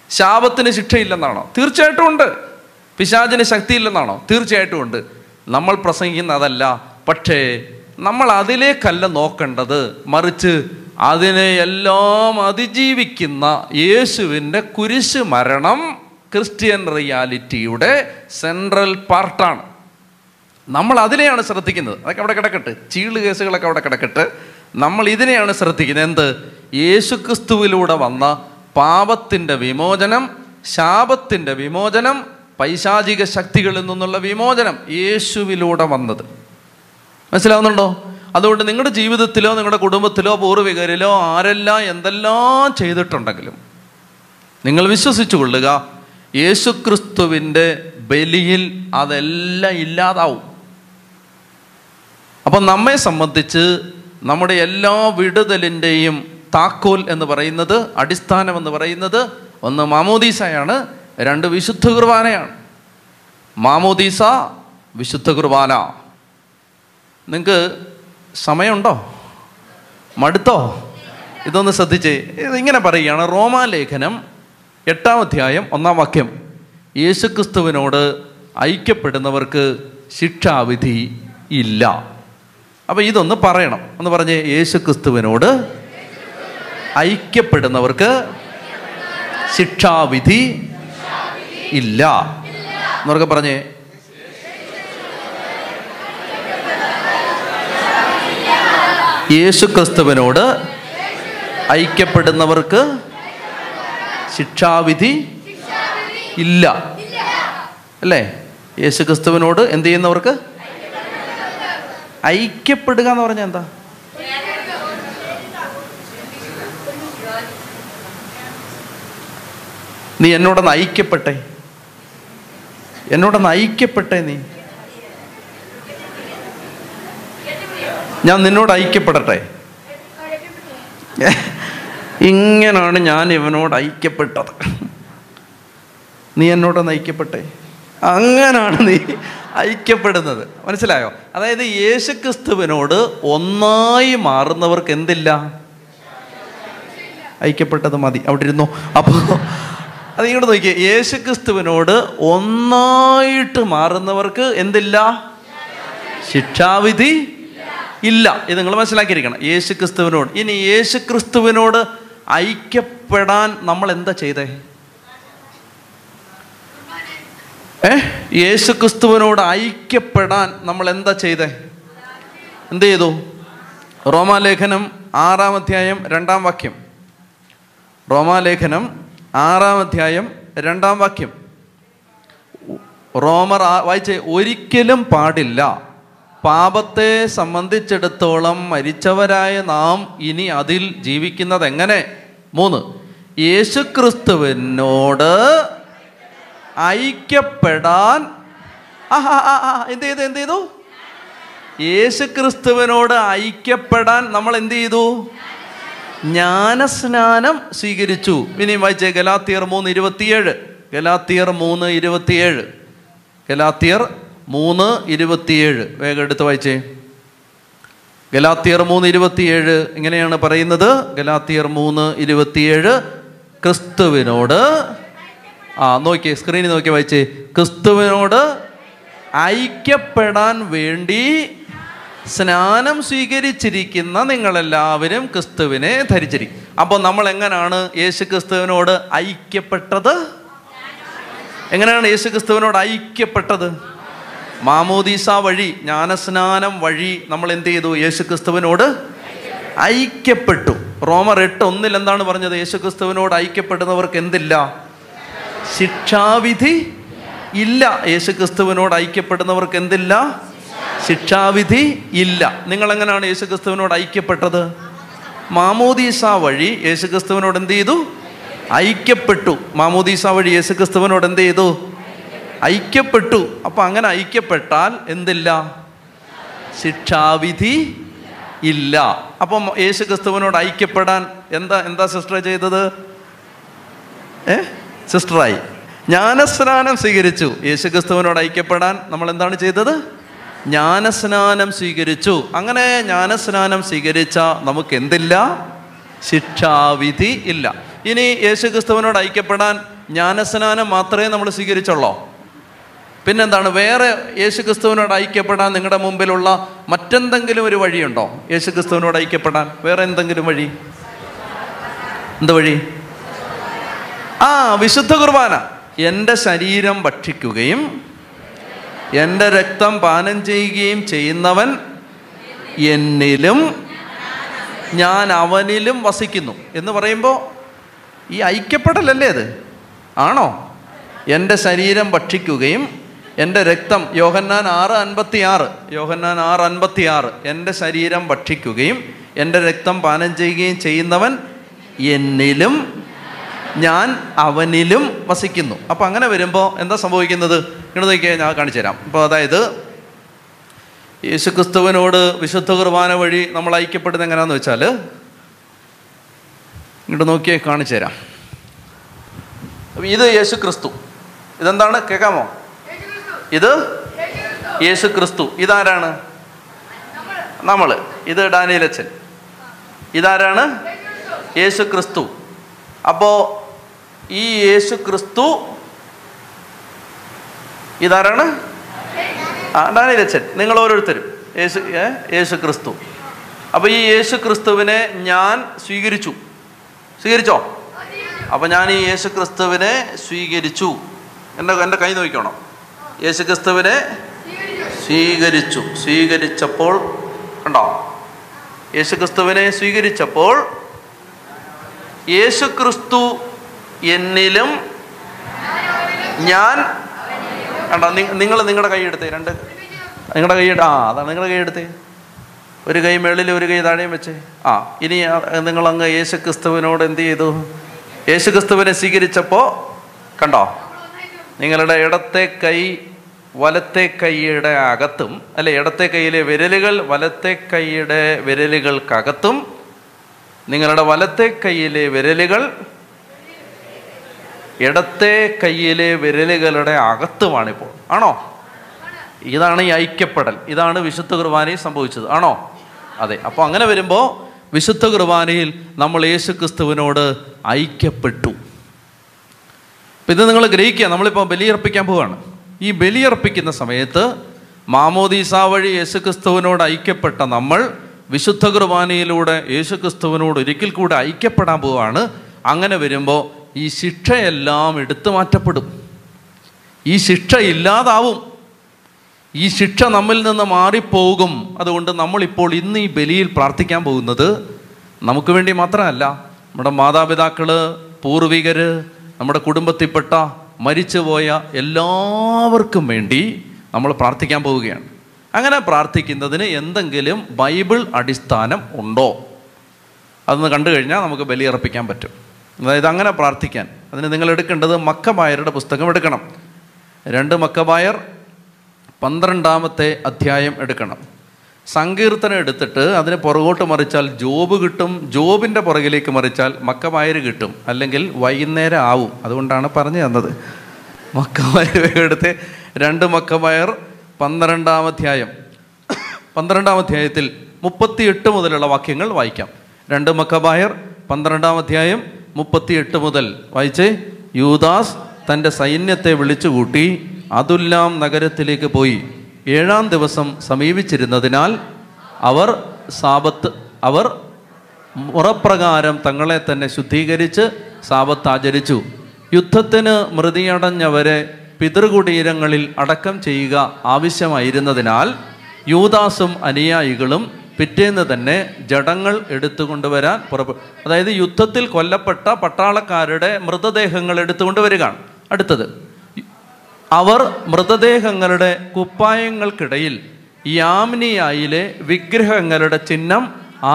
ശാപത്തിന് ശിക്ഷയില്ലെന്നാണോ? തീർച്ചയായിട്ടും ഉണ്ട്. പിശാചിന് ശക്തിയില്ലെന്നാണോ? തീർച്ചയായിട്ടും ഉണ്ട്. നമ്മൾ പ്രസംഗിക്കുന്ന അതല്ല പക്ഷേ നമ്മൾ അതിലേക്കല്ല നോക്കേണ്ടത് മറിച്ച് അതിനെ എല്ലാം അതിജീവിക്കുന്ന യേശുവിന്റെ കുരിശ് മരണം ക്രിസ്ത്യൻ റിയാലിറ്റിയുടെ സെൻട്രൽ പാർട്ടാണ്. നമ്മൾ അതിനെയാണ് ശ്രദ്ധിക്കുന്നത്. അതൊക്കെ അവിടെ കിടക്കട്ടെ. ചീൾ കേസുകളൊക്കെ അവിടെ കിടക്കട്ടെ. നമ്മൾ ഇതിനെയാണ് ശ്രദ്ധിക്കുന്നത്. എന്ത്? യേശുക്രിസ്തുവിലൂടെ വന്ന പാപത്തിന്റെ വിമോചനം ശാപത്തിന്റെ വിമോചനം പൈശാചിക ശക്തികളിൽ നിന്നുള്ള വിമോചനം യേശുവിലൂടെ വന്നത്. മനസ്സിലാവുന്നുണ്ടോ? അതുകൊണ്ട് നിങ്ങളുടെ ജീവിതത്തിലോ നിങ്ങളുടെ കുടുംബത്തിലോ പൂർവികരിലോ ആരെല്ലാം എന്തെല്ലാം ചെയ്തിട്ടുണ്ടെങ്കിലും നിങ്ങൾ വിശ്വസിച്ചു കൊള്ളുക യേശുക്രിസ്തുവിന്റെ ബലിയിൽ അതെല്ലാം ഇല്ലാതാവും. അപ്പം നമ്മെ സംബന്ധിച്ച് നമ്മുടെ എല്ലാ വിടുതലിന്റെയും താക്കോൽ എന്ന് പറയുന്നത് അടിസ്ഥാനം എന്ന് പറയുന്നത് ഒന്ന് മാമോദീസയാണ് രണ്ട് വിശുദ്ധ കുർബാനയാണ്. മാമോദീസ വിശുദ്ധ കുർബാന. നിങ്ങൾക്ക് സമയമുണ്ടോ? മടുത്തോ? ഇതൊന്ന് ശ്രദ്ധിച്ചേ ഇങ്ങനെ പറയുകയാണ്. റോമാലേഖനം എട്ടാം അധ്യായം ഒന്നാം വാക്യം. യേശുക്രിസ്തുവിനോട് ഐക്യപ്പെടുന്നവർക്ക് ശിക്ഷാവിധി ഇല്ല. അപ്പോൾ ഇതൊന്ന് പറയണം. എന്ന് പറഞ്ഞേ യേശുക്രിസ്തുവിനോട് ഐക്യപ്പെടുന്നവർക്ക് ശിക്ഷാവിധി ഇല്ല. എന്നൊക്കെ പറഞ്ഞേ യേശുക്രിസ്തുവിനോട് ഐക്യപ്പെടുന്നവർക്ക് ശിക്ഷാവിധി ഇല്ല. അല്ലേ? യേശുക്രിസ്തുവിനോട് എന്ത് ചെയ്യുന്നവർക്ക്? ഐക്യപ്പെടുക എന്ന് പറഞ്ഞാൽ എന്താ? നീ എന്നോടൊന്ന് ഐക്യപ്പെട്ടെ. എന്നോടൊന്ന് ഐക്യപ്പെട്ടെ നീ. ഞാൻ നിന്നോട് ഐക്യപ്പെടട്ടെ. ഇങ്ങനാണ് ഞാൻ ഇവനോട് ഐക്യപ്പെട്ടത്. നീ എന്നോടൊന്ന് ഐക്യപ്പെട്ടെ? അങ്ങനാണ് നീ ഐക്യപ്പെടുന്നത്. മനസ്സിലായോ? അതായത് യേശുക്രിസ്തുവിനോട് ഒന്നായി മാറുന്നവർക്ക് എന്തില്ല? ഐക്യപ്പെട്ടത് മതി. അവിടെ ഇരുന്നു അപ്പോൾ അത് ഇങ്ങോട്ട് നോക്കിയേ. യേശുക്രിസ്തുവിനോട് ഒന്നായിട്ട് മാറുന്നവർക്ക് എന്തില്ല? ശിക്ഷാവിധി ഇല്ല. ഇത് നിങ്ങൾ മനസ്സിലാക്കിയിരിക്കണം. യേശു ക്രിസ്തുവിനോട് ഇനി യേശു ക്രിസ്തുവിനോട് ഐക്യപ്പെടാൻ നമ്മൾ എന്താ ചെയ്തേ? ഏ? യേശു ക്രിസ്തുവിനോട് ഐക്യപ്പെടാൻ നമ്മൾ എന്താ ചെയ്തേ? എന്ത് ചെയ്തു? റോമാലേഖനം ആറാം അധ്യായം രണ്ടാം വാക്യം. റോമാലേഖനം ആറാം അധ്യായം രണ്ടാം വാക്യം. റോമർ വായിച്ചേ ഒരിക്കലും പാടില്ല. പാപത്തെ സംബന്ധിച്ചിടത്തോളം മരിച്ചവരായ നാം ഇനി അതിൽ ജീവിക്കുന്നത് എങ്ങനെ മൂന്ന്. യേശുക്രിസ്തുവിനോട് ഐക്യപ്പെടാൻ എന്ത് ചെയ്തു എന്ത് ചെയ്തു? യേശുക്രിസ്തുവിനോട് ഐക്യപ്പെടാൻ നമ്മൾ എന്ത് ചെയ്തു? ജ്ഞാനസ്നാനം സ്വീകരിച്ചു. ഇനി വായിച്ചേ ഗലാത്തിയർ മൂന്ന് ഇരുപത്തിയേഴ്. ഗലാത്തിയർ മൂന്ന് ഇരുപത്തിയേഴ്. ഗലാത്തിയർ മൂന്ന് ഇരുപത്തിയേഴ്. വേഗം എടുത്ത് വായിച്ചേ. ഗലാത്തിയർ മൂന്ന് ഇരുപത്തിയേഴ്. ഇങ്ങനെയാണ് പറയുന്നത്. ഗലാത്തിയർ മൂന്ന് ഇരുപത്തിയേഴ്. ക്രിസ്തുവിനോട് ആ നോക്കിയേ സ്ക്രീനിൽ നോക്കി വായിച്ചേ. ക്രിസ്തുവിനോട് ഐക്യപ്പെടാൻ വേണ്ടി സ്നാനം സ്വീകരിച്ചിരിക്കുന്ന നിങ്ങളെല്ലാവരും ക്രിസ്തുവിനെ ധരിച്ചിരിക്കും. അപ്പോൾ നമ്മൾ എങ്ങനെയാണ് യേശു ക്രിസ്തുവിനോട് ഐക്യപ്പെട്ടത്? എങ്ങനെയാണ് യേശു ക്രിസ്തുവിനോട് ഐക്യപ്പെട്ടത്? മാമോദീസ വഴി ജ്ഞാനസ്നാനം വഴി നമ്മൾ എന്ത് ചെയ്തു? യേശു ക്രിസ്തുവിനോട് ഐക്യപ്പെട്ടു. റോമർ എട്ട് ഒന്നിൽ എന്താണ് പറഞ്ഞത്? യേശു ക്രിസ്തുവിനോട് ഐക്യപ്പെടുന്നവർക്ക് എന്തില്ല? ശിക്ഷാവിധി ഇല്ല. യേശു ക്രിസ്തുവിനോട് ഐക്യപ്പെടുന്നവർക്ക് എന്തില്ല? ശിക്ഷാവിധി ഇല്ല. നിങ്ങൾ എങ്ങനെയാണ് യേശു ക്രിസ്തുവിനോട് ഐക്യപ്പെട്ടത്? മാമോദീസ വഴി യേശു ക്രിസ്തുവിനോട് എന്ത് ചെയ്തു? ഐക്യപ്പെട്ടു. മാമോദീസ വഴി യേശു ക്രിസ്തുവിനോട് എന്ത് ചെയ്തു? ഐക്യപ്പെട്ടു. അപ്പൊ അങ്ങനെ ഐക്യപ്പെട്ടാൽ എന്തില്ല? ശിക്ഷാവിധി ഇല്ല. അപ്പം യേശു ക്രിസ്തുവിനോട് ഐക്യപ്പെടാൻ എന്താ എന്താ സിസ്റ്റർ ചെയ്തത്? ഏ? സിസ്റ്ററായി ജ്ഞാനസ്നാനം സ്വീകരിച്ചു. യേശു ക്രിസ്തുവിനോട് ഐക്യപ്പെടാൻ നമ്മൾ എന്താണ് ചെയ്തത്? ജ്ഞാനസ്നാനം സ്വീകരിച്ചു. അങ്ങനെ ജ്ഞാനസ്നാനം സ്വീകരിച്ച നമുക്ക് എന്തില്ല? ശിക്ഷാവിധി ഇല്ല. ഇനി യേശു ക്രിസ്തുവിനോട് ഐക്യപ്പെടാൻ ജ്ഞാനസ്നാനം മാത്രമേ നമ്മൾ സ്വീകരിച്ചുള്ളോ? പിന്നെന്താണ്? വേറെ യേശു ക്രിസ്തുവിനോട് ഐക്യപ്പെടാൻ നിങ്ങളുടെ മുമ്പിലുള്ള മറ്റെന്തെങ്കിലും ഒരു വഴിയുണ്ടോ? യേശു ക്രിസ്തുവിനോട് ഐക്യപ്പെടാൻ. വേറെ എന്തെങ്കിലും വഴി? എന്ത് വഴി? ആ വിശുദ്ധ കുർബാന. എന്റെ ശരീരം ഭക്ഷിക്കുകയും എന്റെ രക്തം പാനം ചെയ്യുകയും ചെയ്യുന്നവൻ എന്നിലും ഞാൻ അവനിലും വസിക്കുന്നു. എന്ന് പറയുമ്പോൾ ഈ ഐക്യപ്പെടലല്ലേ അത്? ആണോ? എന്റെ ശരീരം ഭക്ഷിക്കുകയും എന്റെ രക്തം യോഹന്നാൻ ആറ് അൻപത്തി ആറ് യോഹന്നാൻ ആറ് അൻപത്തി ആറ് എന്റെ ശരീരം ഭക്ഷിക്കുകയും എന്റെ രക്തം പാനം ചെയ്യുകയും ചെയ്യുന്നവൻ എന്നിലും ഞാൻ അവനിലും വസിക്കുന്നു. അപ്പം അങ്ങനെ വരുമ്പോൾ എന്താ സംഭവിക്കുന്നത്? ഇങ്ങോട്ട് നോക്കിയാൽ ഞാൻ കാണിച്ചു തരാം. അപ്പോൾ അതായത് യേശുക്രിസ്തുവിനോട് വിശുദ്ധ കുർബാന വഴി നമ്മൾ ഐക്യപ്പെടുന്നത് എങ്ങനെയാണെന്ന് വെച്ചാൽ ഇങ്ങോട്ട് നോക്കിയേ കാണിച്ചു തരാം. ഇത് യേശു ക്രിസ്തു ഇതെന്താണ്? കേൾക്കാമോ ഇത് യേശു ക്രിസ്തു ഇതാരാണ്? നമ്മൾ ഇത് ഡാനിയലച്ചൻ ഇതാരാണ്? യേശു ക്രിസ്തു അപ്പോൾ ഈ യേശു ക്രിസ്തു ഇതാരാണ്? ആ ഡാനിയലച്ചൻ നിങ്ങൾ ഓരോരുത്തരും യേശു? യേശു ക്രിസ്തു അപ്പോൾ ഈ യേശു ക്രിസ്തുവിനെ ഞാൻ സ്വീകരിച്ചു. സ്വീകരിച്ചോ? അപ്പോൾ ഞാൻ ഈ യേശു ക്രിസ്തുവിനെ സ്വീകരിച്ചു. എന്റെ എന്റെ കൈ നോക്കണം യേശു ക്രിസ്തുവിനെ സ്വീകരിച്ചു. സ്വീകരിച്ചപ്പോൾ കണ്ടോ? യേശുക്രിസ്തുവിനെ സ്വീകരിച്ചപ്പോൾ യേശുക്രിസ്തു എന്നിലും ഞാൻ കണ്ടോ? നിങ്ങൾ നിങ്ങളുടെ കൈ എടുത്തേ രണ്ട്. നിങ്ങളുടെ കൈ ആ അതാണ് നിങ്ങളുടെ കൈ എടുത്തേ. ഒരു കൈ മേളിൽ ഒരു കൈ താഴെയും വെച്ചേ. ആ ഇനി നിങ്ങളങ്ങ് യേശുക്രിസ്തുവിനോട് യേശു ക്രിസ്തുവിനോട് എന്ത് ചെയ്തു? യേശു ക്രിസ്തുവിനെ സ്വീകരിച്ചപ്പോൾ കണ്ടോ? നിങ്ങളുടെ ഇടത്തെ കൈ വലത്തെ കൈയുടെ അകത്തും അല്ലെ ഇടത്തെ കൈയിലെ വിരലുകൾ വലത്തെ കൈയുടെ വിരലുകൾക്കകത്തും നിങ്ങളുടെ വലത്തെ കൈയിലെ വിരലുകൾ ഇടത്തെ കൈയിലെ വിരലുകളുടെ അകത്തുമാണിപ്പോൾ. ആണോ? ഇതാണ് ഈ ഐക്യപ്പെടൽ. ഇതാണ് വിശുദ്ധ കുർബാനയിൽ സംഭവിച്ചത്. ആണോ? അതെ. അപ്പോൾ അങ്ങനെ വരുമ്പോൾ വിശുദ്ധ കുർബാനയിൽ നമ്മൾ യേശു ക്രിസ്തുവിനോട് ഐക്യപ്പെട്ടു ഇത് നിങ്ങൾ ഗ്രഹിക്കുക. നമ്മളിപ്പോൾ ബലിയർപ്പിക്കാൻ പോവുകയാണ് ഈ ബലിയർപ്പിക്കുന്ന സമയത്ത് മാമോദീസ വഴി യേശുക്രിസ്തുവിനോട് ഐക്യപ്പെട്ട നമ്മൾ വിശുദ്ധ കുർബാനയിലൂടെ യേശുക്രിസ്തുവിനോട് ഒരിക്കൽ കൂടെ ഐക്യപ്പെടാൻ പോവാണ്. അങ്ങനെ വരുമ്പോൾ ഈ ശിക്ഷയെല്ലാം എടുത്തു മാറ്റപ്പെടും. ഈ ശിക്ഷ ഇല്ലാതാവും. ഈ ശിക്ഷ നമ്മിൽ നിന്ന് മാറിപ്പോകും. അതുകൊണ്ട് നമ്മളിപ്പോൾ ഇന്ന് ഈ ബലിയിൽ പ്രാർത്ഥിക്കാൻ പോകുന്നത് നമുക്ക് വേണ്ടി മാത്രമല്ല. നമ്മുടെ മാതാപിതാക്കൾ പൂർവികർ നമ്മുടെ കുടുംബത്തിൽപ്പെട്ട മരിച്ചുപോയ എല്ലാവർക്കും വേണ്ടി നമ്മൾ പ്രാർത്ഥിക്കാൻ പോവുകയാണ്. അങ്ങനെ പ്രാർത്ഥിക്കുന്നതിന് എന്തെങ്കിലും ബൈബിൾ അടിസ്ഥാനം ഉണ്ടോ? അതൊന്ന് കണ്ടു കഴിഞ്ഞാൽ നമുക്ക് ബലിയർപ്പിക്കാൻ പറ്റും. അതായത് അങ്ങനെ പ്രാർത്ഥിക്കാൻ. അതിന് നിങ്ങൾ എടുക്കേണ്ടത് മക്കബായരുടെ പുസ്തകം എടുക്കണം. രണ്ട് മക്കബായർ പന്ത്രണ്ടാമത്തെ അധ്യായം എടുക്കണം. സങ്കീർത്തനം എടുത്തിട്ട് അതിന് പുറകോട്ട് മറിച്ചാൽ ജോബ് കിട്ടും ജോബിന്റെ പുറകിലേക്ക് മറിച്ചാൽ മക്കമായര് കിട്ടും അല്ലെങ്കിൽ വൈകുന്നേരം ആവും. അതുകൊണ്ടാണ് പറഞ്ഞു തന്നത്. മക്കബായർ എടുത്ത്. രണ്ട് മക്കമായർ പന്ത്രണ്ടാം അധ്യായം. പന്ത്രണ്ടാം അധ്യായത്തിൽ മുപ്പത്തിയെട്ട് മുതലുള്ള വാക്യങ്ങൾ വായിക്കാം. രണ്ട് മക്കബായർ അധ്യായം മുപ്പത്തിയെട്ട് മുതൽ വായിച്ച്. യൂദാസ് തന്റെ സൈന്യത്തെ വിളിച്ചുകൂട്ടി അതുല്ലാം നഗരത്തിലേക്ക് പോയി. ഏഴാം ദിവസം സമീപിച്ചിരുന്നതിനാൽ അവർ സാപത്ത് അവർ മുറപ്രകാരം തങ്ങളെ തന്നെ ശുദ്ധീകരിച്ച് സാപത്ത് ആചരിച്ചു. യുദ്ധത്തിന് മൃതിയടഞ്ഞവരെ പിതൃകുടീരങ്ങളിൽ അടക്കം ചെയ്യുക ആവശ്യമായിരുന്നതിനാൽ യൂദാസും അനുയായികളും പിറ്റേന്ന് തന്നെ ജഡങ്ങൾ എടുത്തുകൊണ്ടുവരാൻ പുറപ്പെട്ടു. അതായത് യുദ്ധത്തിൽ കൊല്ലപ്പെട്ട പട്ടാളക്കാരുടെ മൃതദേഹങ്ങൾ എടുത്തുകൊണ്ടുവരികയാണ്. അടുത്തത്. അവർ മൃതദേഹങ്ങളുടെ കുപ്പായങ്ങൾക്കിടയിൽ യാമിനിയായിലെ വിഗ്രഹങ്ങളുടെ ചിഹ്നം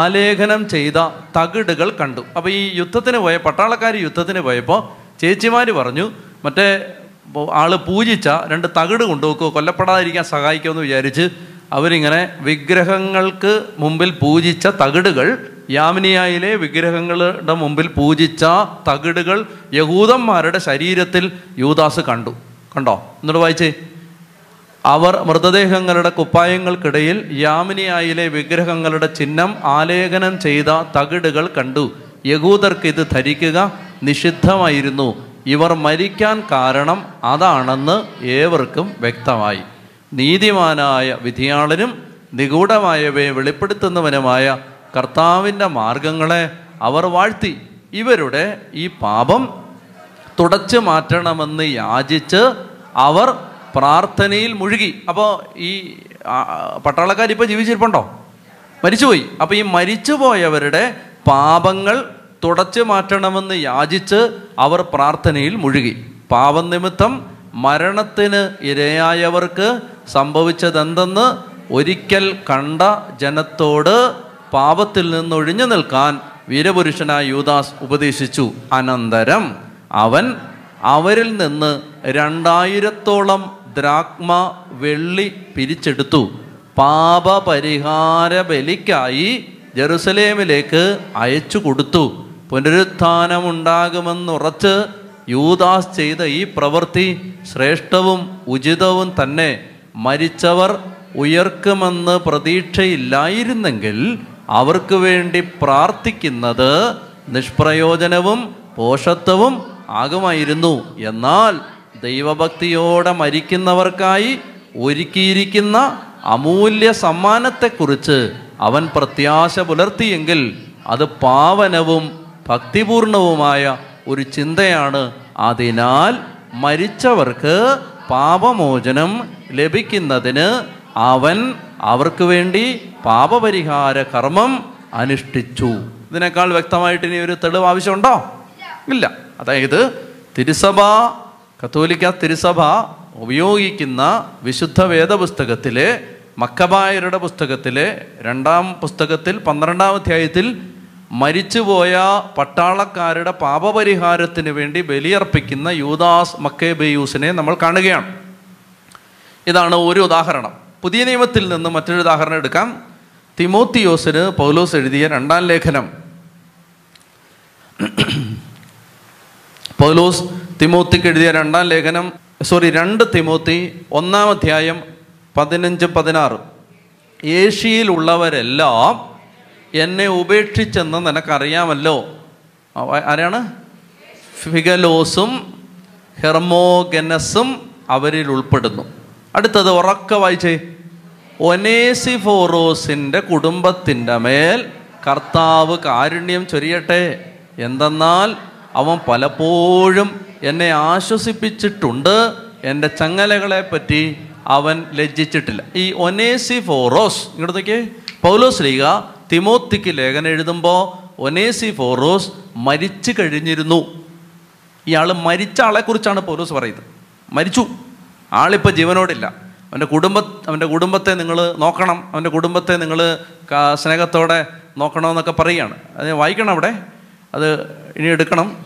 ആലേഖനം ചെയ്ത തകിടുകൾ കണ്ടു. അപ്പോൾ ഈ യുദ്ധത്തിന് പോയ പട്ടാളക്കാർ യുദ്ധത്തിന് പോയപ്പോൾ ചേച്ചിമാർ പറഞ്ഞു മറ്റേ ആൾ പൂജിച്ച രണ്ട് തകിട് കൊണ്ടുപോക്കോ കൊല്ലപ്പെടാതിരിക്കാൻ സഹായിക്കുമെന്ന് വിചാരിച്ച് അവരിങ്ങനെ വിഗ്രഹങ്ങൾക്ക് മുമ്പിൽ പൂജിച്ച തകിടുകൾ യാമിനിയായിലെ വിഗ്രഹങ്ങളുടെ മുമ്പിൽ പൂജിച്ച തകിടുകൾ യഹൂദന്മാരുടെ ശരീരത്തിൽ യൂദാസ് കണ്ടു. കണ്ടോ? എന്നിട്ട് വായിച്ചേ. അവർ മൃതദേഹങ്ങളുടെ കുപ്പായങ്ങൾക്കിടയിൽ യാമിനിയായിലെ വിഗ്രഹങ്ങളുടെ ചിഹ്നം ആലേഖനം ചെയ്ത തകിടുകൾ കണ്ടു. യഹൂദർക്ക് ഇത് ധരിക്കുക നിഷിദ്ധമായിരുന്നു. ഇവർ മരിക്കാൻ കാരണം അതാണെന്ന് ഏവർക്കും വ്യക്തമായി. നീതിമാനായ വിധിയാളനും നിഗൂഢമായവയെ വെളിപ്പെടുത്തുന്നവനുമായ കർത്താവിന്റെ മാർഗങ്ങളെ അവർ വാഴ്ത്തി. ഇവരുടെ ഈ പാപം തുടച്ചു മാറ്റണമെന്ന് യാചിച്ച് അവർ പ്രാർത്ഥനയിൽ മുഴുകി. അപ്പോൾ ഈ പട്ടാളക്കാർ ഇപ്പോൾ ജീവിച്ചിരിപ്പുണ്ടോ? മരിച്ചുപോയി. അപ്പോൾ ഈ മരിച്ചുപോയവരുടെ പാപങ്ങൾ തുടച്ചു മാറ്റണമെന്ന് യാചിച്ച് അവർ പ്രാർത്ഥനയിൽ മുഴുകി. പാപം നിമിത്തം മരണത്തിന് ഇരയായവർക്ക് സംഭവിച്ചതെന്തെന്ന് ഒരിക്കൽ കണ്ട ജനത്തോട് പാപത്തിൽ നിന്നൊഴിഞ്ഞു നിൽക്കാൻ വീരപുരുഷനായ യൂദാസ് ഉപദേശിച്ചു. അനന്തരം അവൻ അവരിൽ നിന്ന് രണ്ടായിരത്തോളം ദ്രാക്മ വെള്ളി പിരിച്ചെടുത്തു. പാപപരിഹാര ബലിക്കായി ജെറുസലേമിലേക്ക് അയച്ചു കൊടുത്തു. പുനരുത്ഥാനമുണ്ടാകുമെന്നുറച്ച് യൂദാസ് ചെയ്ത ഈ പ്രവൃത്തി ശ്രേഷ്ഠവും ഉചിതവും തന്നെ. മരിച്ചവർ ഉയർക്കുമെന്ന് പ്രതീക്ഷയില്ലായിരുന്നെങ്കിൽ അവർക്ക് വേണ്ടി പ്രാർത്ഥിക്കുന്നത് നിഷ്പ്രയോജനവും പോഷത്വവും ആകുമായിരുന്നു. എന്നാൽ ദൈവഭക്തിയോടെ മരിക്കുന്നവർക്കായി ഒരുക്കിയിരിക്കുന്ന അമൂല്യ സമ്മാനത്തെക്കുറിച്ച് അവൻ പ്രത്യാശ പുലർത്തിയെങ്കിൽ അത് പാവനവും ഭക്തിപൂർണവുമായ ഒരു ചിന്തയാണ്. അതിനാൽ മരിച്ചവർക്ക് പാപമോചനം ലഭിക്കുന്നതിന് അവൻ അവർക്ക് വേണ്ടി പാപപരിഹാര കർമ്മം അനുഷ്ഠിച്ചു. ഇതിനേക്കാൾ വ്യക്തമായിട്ട് ഇനി ഒരു തെളിവ് ആവശ്യമുണ്ടോ? ഇല്ല. അതായത് തിരുസഭ കത്തോലിക്ക തിരുസഭ ഉപയോഗിക്കുന്ന വിശുദ്ധ വേദപുസ്തകത്തിലെ മക്കബായരുടെ പുസ്തകത്തിലെ രണ്ടാം പുസ്തകത്തിൽ പന്ത്രണ്ടാം അധ്യായത്തിൽ മരിച്ചുപോയ പട്ടാളക്കാരുടെ പാപപരിഹാരത്തിന് വേണ്ടി ബലിയർപ്പിക്കുന്ന യൂദാസ് മക്കേബയൂസിനെ നമ്മൾ കാണുകയാണ്. ഇതാണ് ഒരു ഉദാഹരണം. പുതിയ നിയമത്തിൽ നിന്ന് മറ്റൊരു ഉദാഹരണം എടുക്കാം. തിമോത്തിയോസിന് പൗലോസ് എഴുതിയ രണ്ടാം ലേഖനം. പൗലോസ് തിമോത്തിക്ക് എഴുതിയ രണ്ടാം ലേഖനം സോറി രണ്ട് തിമോത്തി ഒന്നാം അധ്യായം പതിനഞ്ച് പതിനാറ്. ഏഷ്യയിലുള്ളവരെല്ലാം എന്നെ ഉപേക്ഷിച്ചെന്ന് നിനക്കറിയാമല്ലോ. ആരാണ്? ഫിഗലോസും ഹെർമോഗനസും അവരിൽ ഉൾപ്പെടുന്നു. അടുത്തത് ഉറക്ക വായിച്ചേ. ഒനേസിഫോറോസിന്റെ കുടുംബത്തിന്റെ മേൽ കർത്താവ് കാരുണ്യം ചൊരിയട്ടെ. എന്തെന്നാൽ അവൻ പലപ്പോഴും എന്നെ ആശ്വസിപ്പിച്ചിട്ടുണ്ട്. എന്റെ ചങ്ങലകളെ പറ്റി അവൻ ലജ്ജിച്ചിട്ടില്ല. ഈ ഒനേസിഫോറോസ് ഇങ്ങോട്ട് നോക്കിയേ പൗലോസ് ലീഗ തിമോത്തിക്ക് ലേഖനം എഴുതുമ്പോൾ ഒനേസി ഫോറോസ് മരിച്ചു കഴിഞ്ഞിരുന്നു. ഇയാൾ മരിച്ച ആളെക്കുറിച്ചാണ് പൗലോസ് പറയുന്നത്. മരിച്ചു. ആളിപ്പോൾ ജീവനോടില്ല. അവന്റെ കുടുംബ അവന്റെ കുടുംബത്തെ നിങ്ങൾ നോക്കണം. അവന്റെ കുടുംബത്തെ നിങ്ങൾ സ്നേഹത്തോടെ നോക്കണമെന്നൊക്കെ പറയുകയാണ്. അത് വായിക്കണം അവിടെ? അത് ഇനി എടുക്കണം.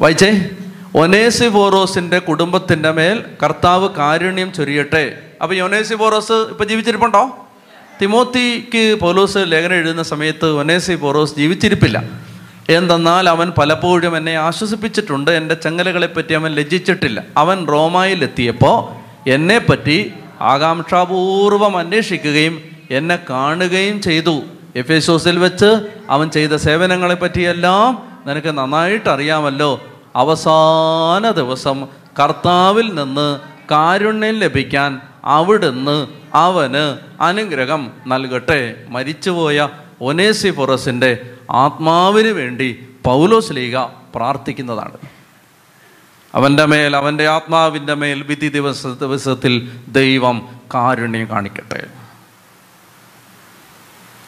വായിച്ചേ? ഒനേസി ബോറോസിന്റെ കുടുംബത്തിന്റെ മേൽ കർത്താവ് കാരുണ്യം ചൊരിയട്ടെ. അപ്പോൾ യൊനേസി ഒനേസിഫോറോസ് ഇപ്പോൾ ജീവിച്ചിരിപ്പുണ്ടോ? തിമോത്തിക്ക് പൗലോസ് ലേഖനം എഴുതുന്ന സമയത്ത് ഒനേസി ബോറോസ് ജീവിച്ചിരിപ്പില്ല. എന്തെന്നാൽ അവൻ പലപ്പോഴും എന്നെ ആശ്വസിപ്പിച്ചിട്ടുണ്ട്. എന്റെ ചങ്ങലകളെ പറ്റി അവൻ ലജ്ജിച്ചിട്ടില്ല. അവൻ റോമായിലെത്തിയപ്പോൾ എന്നെപ്പറ്റി ആകാംക്ഷാപൂർവം അന്വേഷിക്കുകയും എന്നെ കാണുകയും ചെയ്തു. എഫേസോസിൽ വെച്ച് അവൻ ചെയ്ത സേവനങ്ങളെ പറ്റിയെല്ലാം നിനക്ക് നന്നായിട്ട് അറിയാമല്ലോ. അവസാന ദിവസം കർത്താവിൽ നിന്ന് കാരുണ്യം ലഭിക്കാൻ അവിടുന്ന് അവന് അനുഗ്രഹം നൽകട്ടെ. മരിച്ചുപോയ ഒനേസിഫൊറസിന്റെ ആത്മാവിന് വേണ്ടി പൗലോസ് ലീഗ പ്രാർത്ഥിക്കുന്നതാണ്. അവന്റെ മേൽ അവന്റെ ആത്മാവിന്റെ മേൽ വിധി ദിവസ ദിവസത്തിൽ ദൈവം കാരുണ്യം കാണിക്കട്ടെ.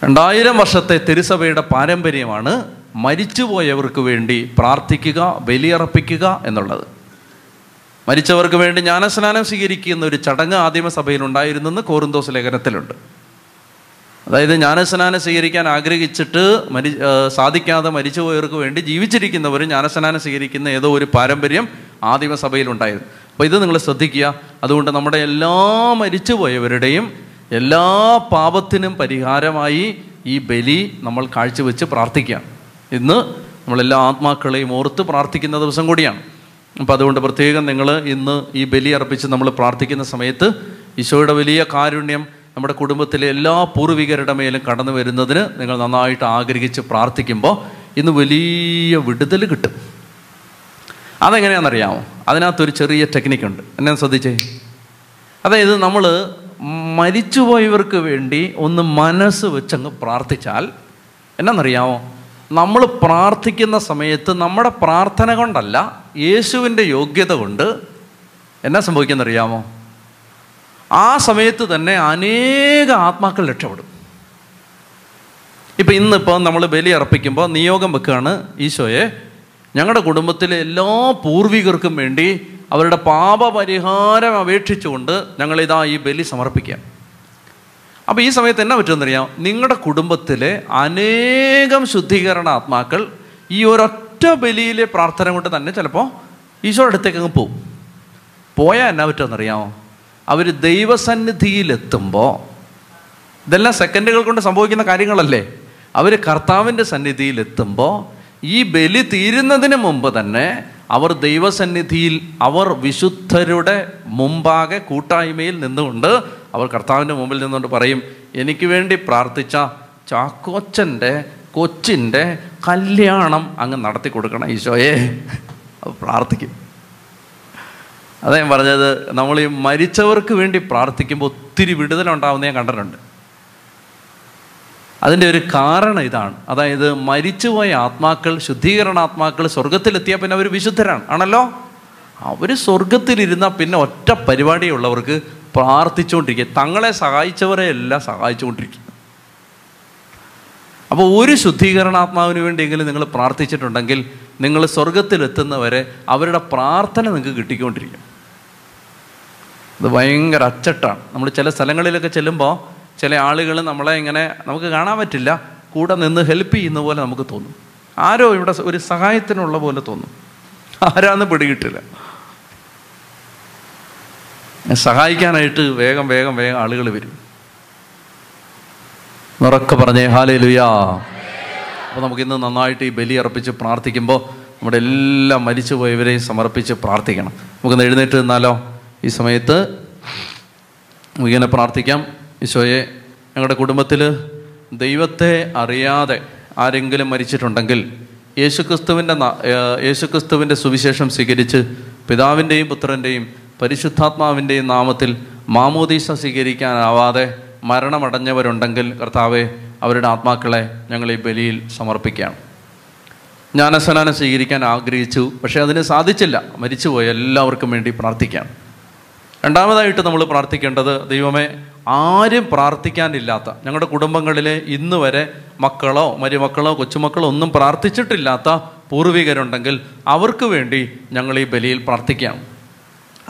രണ്ടായിരം വർഷത്തെ തിരുസഭയുടെ പാരമ്പര്യമാണ് മരിച്ചുപോയവർക്ക് വേണ്ടി പ്രാർത്ഥിക്കുക ബലിയർപ്പിക്കുക എന്നുള്ളത്. മരിച്ചവർക്ക് വേണ്ടി ജ്ഞാനസ്നാനം സ്വീകരിക്കുന്ന ഒരു ചടങ്ങ് ആദിമസഭയിൽ ഉണ്ടായിരുന്നെന്ന് കോറിന്തോസ് ലേഖനത്തിലുണ്ട്. അതായത് ജ്ഞാനസ്നാനം സ്വീകരിക്കാൻ ആഗ്രഹിച്ചിട്ട് മരി സാധിക്കാതെ മരിച്ചുപോയവർക്ക് വേണ്ടി ജീവിച്ചിരിക്കുന്നവർ ജ്ഞാനസ്നാനം സ്വീകരിക്കുന്ന ഏതോ ഒരു പാരമ്പര്യം ആദിമസഭയിലുണ്ടായിരുന്നു അപ്പോൾ ഇത് നിങ്ങൾ ശ്രദ്ധിക്കുക. അതുകൊണ്ട് നമ്മുടെ എല്ലാ മരിച്ചുപോയവരുടെയും എല്ലാ പാപത്തിനും പരിഹാരമായി ഈ ബലി നമ്മൾ കാഴ്ചവെച്ച് പ്രാർത്ഥിക്കാം ഇന്ന് നമ്മളെല്ലാ ആത്മാക്കളെയും ഓർത്ത് പ്രാർത്ഥിക്കുന്ന ദിവസം കൂടിയാണ്. അപ്പോൾ അതുകൊണ്ട് പ്രത്യേകം നിങ്ങൾ ഇന്ന് ഈ ബലി അർപ്പിച്ച് നമ്മൾ പ്രാർത്ഥിക്കുന്ന സമയത്ത് ഈശോയുടെ വലിയ കാരുണ്യം നമ്മുടെ കുടുംബത്തിലെ എല്ലാ പൂർവികരുടെ മേലും കടന്നു വരുന്നതിന് നിങ്ങൾ നന്നായിട്ട് ആഗ്രഹിച്ച് പ്രാർത്ഥിക്കുമ്പോൾ ഇന്ന് വലിയ വിടുതൽ കിട്ടും. അതെങ്ങനെയാണെന്നറിയാമോ? അതിനകത്തൊരു ചെറിയ ടെക്നിക്കുണ്ട്. എന്നെ ശ്രദ്ധിച്ചേ. അതായത് നമ്മൾ മരിച്ചുപോയവർക്ക് വേണ്ടി ഒന്ന് മനസ്സ് വെച്ചങ്ങ് പ്രാർത്ഥിച്ചാൽ എന്നാന്നറിയാമോ? നമ്മൾ പ്രാർത്ഥിക്കുന്ന സമയത്ത് നമ്മുടെ പ്രാർത്ഥന കൊണ്ടല്ല യേശുവിന്റെ യോഗ്യത കൊണ്ട് എന്നാ സംഭവിക്കുന്നറിയാമോ? ആ സമയത്ത് തന്നെ അനേക ആത്മാക്കൾ രക്ഷപ്പെടും. ഇപ്പം ഇന്നിപ്പോൾ നമ്മൾ ബലി അർപ്പിക്കുമ്പോൾ നിയോഗം വെക്കുകയാണ് ഈശോയെ. ഞങ്ങളുടെ കുടുംബത്തിലെ എല്ലാ പൂർവികർക്കും വേണ്ടി അവരുടെ പാപപരിഹാരം അപേക്ഷിച്ചുകൊണ്ട് ഞങ്ങളിതാ ഈ ബലി സമർപ്പിക്കാം. അപ്പോൾ ഈ സമയത്ത് എന്നാ പറ്റുമെന്നറിയാം നിങ്ങളുടെ കുടുംബത്തിലെ അനേകം ശുദ്ധീകരണ ആത്മാക്കൾ ഈ ഒരൊറ്റ ബലിയിലെ പ്രാർത്ഥന കൊണ്ട് തന്നെ ചിലപ്പോൾ ഈശോയുടെ അടുത്തേക്ക് അങ്ങ് പോവും. പോയാൽ എന്നാ പറ്റുമെന്നറിയാമോ? അവർ ദൈവസന്നിധിയിലെത്തുമ്പോൾ ഇതെല്ലാം സെക്കൻഡുകൾ കൊണ്ട് സംഭവിക്കുന്ന കാര്യങ്ങളല്ലേ? അവർ കർത്താവിന്റെ സന്നിധിയിലെത്തുമ്പോൾ ഈ ബലി തീരുന്നതിന് മുമ്പ് തന്നെ അവർ ദൈവസന്നിധിയിൽ അവർ വിശുദ്ധരുടെ മുമ്പാകെ കൂട്ടായ്മയിൽ നിന്നുകൊണ്ട് അവർ കർത്താവിന്റെ മുമ്പിൽ നിന്നുകൊണ്ട് പറയും എനിക്ക് വേണ്ടി പ്രാർത്ഥിച്ച ചാക്കോച്ചന്റെ കൊച്ചിന്റെ കല്യാണം അങ്ങ് നടത്തി കൊടുക്കണം ഈശോയെ. പ്രാർത്ഥിക്കും. അതാ പറഞ്ഞത് നമ്മൾ ഈ മരിച്ചവർക്ക് വേണ്ടി പ്രാർത്ഥിക്കുമ്പോൾ ഒത്തിരി വിടുതലുണ്ടാവുന്ന ഞാൻ കണ്ടിട്ടുണ്ട്. അതിന്റെ ഒരു കാരണം ഇതാണ്. അതായത് മരിച്ചുപോയ ആത്മാക്കൾ ശുദ്ധീകരണാത്മാക്കൾ സ്വർഗത്തിലെത്തിയാൽ പിന്നെ അവർ വിശുദ്ധരാണ്. ആണല്ലോ? അവർ സ്വർഗത്തിലിരുന്നാൽ പിന്നെ ഒറ്റ പരിപാടിയുള്ളവർക്ക് പ്രാർത്ഥിച്ചുകൊണ്ടിരിക്കുക. തങ്ങളെ സഹായിച്ചവരെ എല്ലാം സഹായിച്ചുകൊണ്ടിരിക്കുക അപ്പോൾ ഒരു ശുദ്ധീകരണാത്മാവിന് വേണ്ടിയെങ്കിലും നിങ്ങൾ പ്രാർത്ഥിച്ചിട്ടുണ്ടെങ്കിൽ നിങ്ങൾ സ്വർഗത്തിലെത്തുന്നവരെ അവരുടെ പ്രാർത്ഥന നിങ്ങൾക്ക് കിട്ടിക്കൊണ്ടിരിക്കും. അത് ഭയങ്കര അച്ചട്ടാണ്. നമ്മൾ ചില സ്ഥലങ്ങളിലൊക്കെ ചെല്ലുമ്പോൾ ചില ആളുകൾ നമ്മളെ ഇങ്ങനെ നമുക്ക് കാണാൻ പറ്റില്ല. കൂടെ നിന്ന് ഹെൽപ്പ് ചെയ്യുന്ന പോലെ നമുക്ക് തോന്നും. ആരോ ഇവിടെ ഒരു സഹായത്തിനുള്ള പോലെ തോന്നും. ആരാന്ന് പിടികിട്ടില്ല. സഹായിക്കാനായിട്ട് വേഗം വേഗം വേഗം ആളുകൾ വരും. ഉറക്കെ പറഞ്ഞേ ഹാലേ ലുയാ അപ്പോൾ നമുക്കിന്ന് നന്നായിട്ട് ഈ ബലി അർപ്പിച്ച് പ്രാർത്ഥിക്കുമ്പോൾ നമ്മുടെ എല്ലാ മരിച്ചുപോയവരെയും സമർപ്പിച്ച് പ്രാർത്ഥിക്കണം. നമുക്കൊന്ന് എഴുന്നേറ്റ് നിന്നാലോ? ഈ സമയത്ത് ഇങ്ങനെ പ്രാർത്ഥിക്കാം. ഈശോയെ ഞങ്ങളുടെ കുടുംബത്തിൽ ദൈവത്തെ അറിയാതെ ആരെങ്കിലും മരിച്ചിട്ടുണ്ടെങ്കിൽ യേശുക്രിസ്തുവിന്റെ യേശുക്രിസ്തുവിന്റെ സുവിശേഷം സ്വീകരിച്ച് പിതാവിന്റെയും പുത്രന്റെയും പരിശുദ്ധാത്മാവിന്റെയും നാമത്തിൽ മാമോദീസ സ്വീകരിക്കാനാവാതെ മരണമടഞ്ഞവരുണ്ടെങ്കിൽ കർത്താവെ അവരുടെ ആത്മാക്കളെ ഞങ്ങൾ ഈ ബലിയിൽ സമർപ്പിക്കുകയാണ്. ജ്ഞാനസ്നാനം സ്വീകരിക്കാൻ ആഗ്രഹിച്ചു പക്ഷേ അതിന് സാധിച്ചില്ല. മരിച്ചുപോയ എല്ലാവർക്കും വേണ്ടി പ്രാർത്ഥിക്കാം രണ്ടാമതായിട്ട് നമ്മൾ പ്രാർത്ഥിക്കേണ്ടത് ദൈവമേ ആരും പ്രാർത്ഥിക്കാനില്ലാത്ത ഞങ്ങളുടെ കുടുംബങ്ങളിൽ ഇന്ന് വരെ മക്കളോ മരുമക്കളോ കൊച്ചുമക്കളോ ഒന്നും പ്രാർത്ഥിച്ചിട്ടില്ലാത്ത പൂർവികരുണ്ടെങ്കിൽ അവർക്ക് വേണ്ടി ഞങ്ങൾ ഈ ബലിയിൽ പ്രാർത്ഥിക്കാം.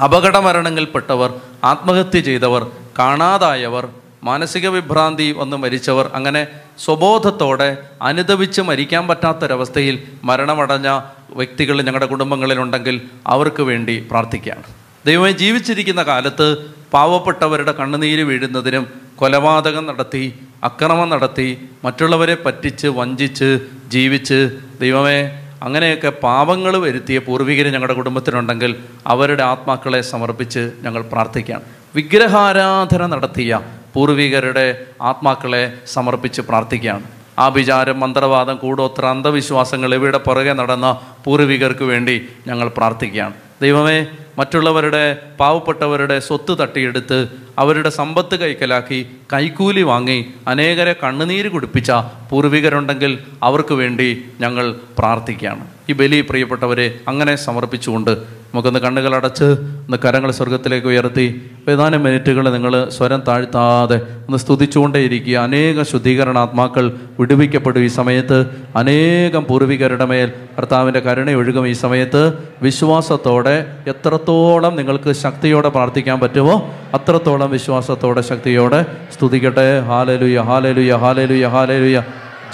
അപകട മരണങ്ങളിൽപ്പെട്ടവർ ആത്മഹത്യ ചെയ്തവർ കാണാതായവർ മാനസിക വിഭ്രാന്തി വന്ന് മരിച്ചവർ അങ്ങനെ സ്വബോധത്തോടെ അനുദവിച്ച് മരിക്കാൻ പറ്റാത്തൊരവസ്ഥയിൽ മരണമടഞ്ഞ വ്യക്തികൾ ഞങ്ങളുടെ കുടുംബങ്ങളിലുണ്ടെങ്കിൽ അവർക്ക് വേണ്ടി പ്രാർത്ഥിക്കുകയാണ് ദൈവമായി ജീവിച്ചിരിക്കുന്ന കാലത്ത് പാവപ്പെട്ടവരുടെ കണ്ണുനീര് വീഴുന്നതിനും കൊലപാതകം നടത്തി അക്രമം നടത്തി മറ്റുള്ളവരെ പറ്റിച്ച് വഞ്ചിച്ച് ജീവിച്ച് ദൈവമേ അങ്ങനെയൊക്കെ പാപങ്ങൾ വരുത്തിയ പൂർവികർ ഞങ്ങളുടെ കുടുംബത്തിനുണ്ടെങ്കിൽ അവരുടെ ആത്മാക്കളെ സമർപ്പിച്ച് ഞങ്ങൾ പ്രാർത്ഥിക്കുകയാണ് വിഗ്രഹാരാധന നടത്തിയ പൂർവികരുടെ ആത്മാക്കളെ സമർപ്പിച്ച് പ്രാർത്ഥിക്കുകയാണ് ആഭിചാരം മന്ത്രവാദം കൂടോത്ര അന്ധവിശ്വാസങ്ങൾ ഇവയുടെ പുറകെ നടന്ന പൂർവികർക്ക് വേണ്ടി ഞങ്ങൾ പ്രാർത്ഥിക്കുകയാണ്. ദൈവമേ മറ്റുള്ളവരുടെ പാവപ്പെട്ടവരുടെ സ്വത്ത് തട്ടിയെടുത്ത് അവരുടെ സമ്പത്ത് കൈക്കലാക്കി കൈക്കൂലി വാങ്ങി അനേകരെ കണ്ണുനീര് കുടിപ്പിച്ച പൂർവികരുണ്ടെങ്കിൽ അവർക്ക് വേണ്ടി ഞങ്ങൾ പ്രാർത്ഥിക്കുകയാണ്. ഈ ബലി പ്രിയപ്പെട്ടവരെ അങ്ങനെ സമർപ്പിച്ചുകൊണ്ട് നമുക്കൊന്ന് കണ്ണുകൾ അടച്ച് ഒന്ന് കരങ്ങൾ സ്വർഗത്തിലേക്ക് ഉയർത്തി ഏതാനും മിനിറ്റുകൾ നിങ്ങൾ സ്വരം താഴ്ത്താതെ ഒന്ന് സ്തുതിച്ചുകൊണ്ടേയിരിക്കുക. അനേക ശുദ്ധീകരണാത്മാക്കൾ വിടുവിക്കപ്പെടും ഈ സമയത്ത്. അനേകം പൂർവികരുടെ മേൽ കർത്താവിന്റെ കരുണയൊഴുകും ഈ സമയത്ത്. വിശ്വാസത്തോടെ എത്രത്തോളം നിങ്ങൾക്ക് ശക്തിയോടെ പ്രാർത്ഥിക്കാൻ പറ്റുമോ അത്രത്തോളം വിശ്വാസത്തോടെ ശക്തിയോടെ സ്തുതിക്കട്ടെ. ഹാലലുയ ഹാലലുയ ഹാലലുയ ഹാലലുയ.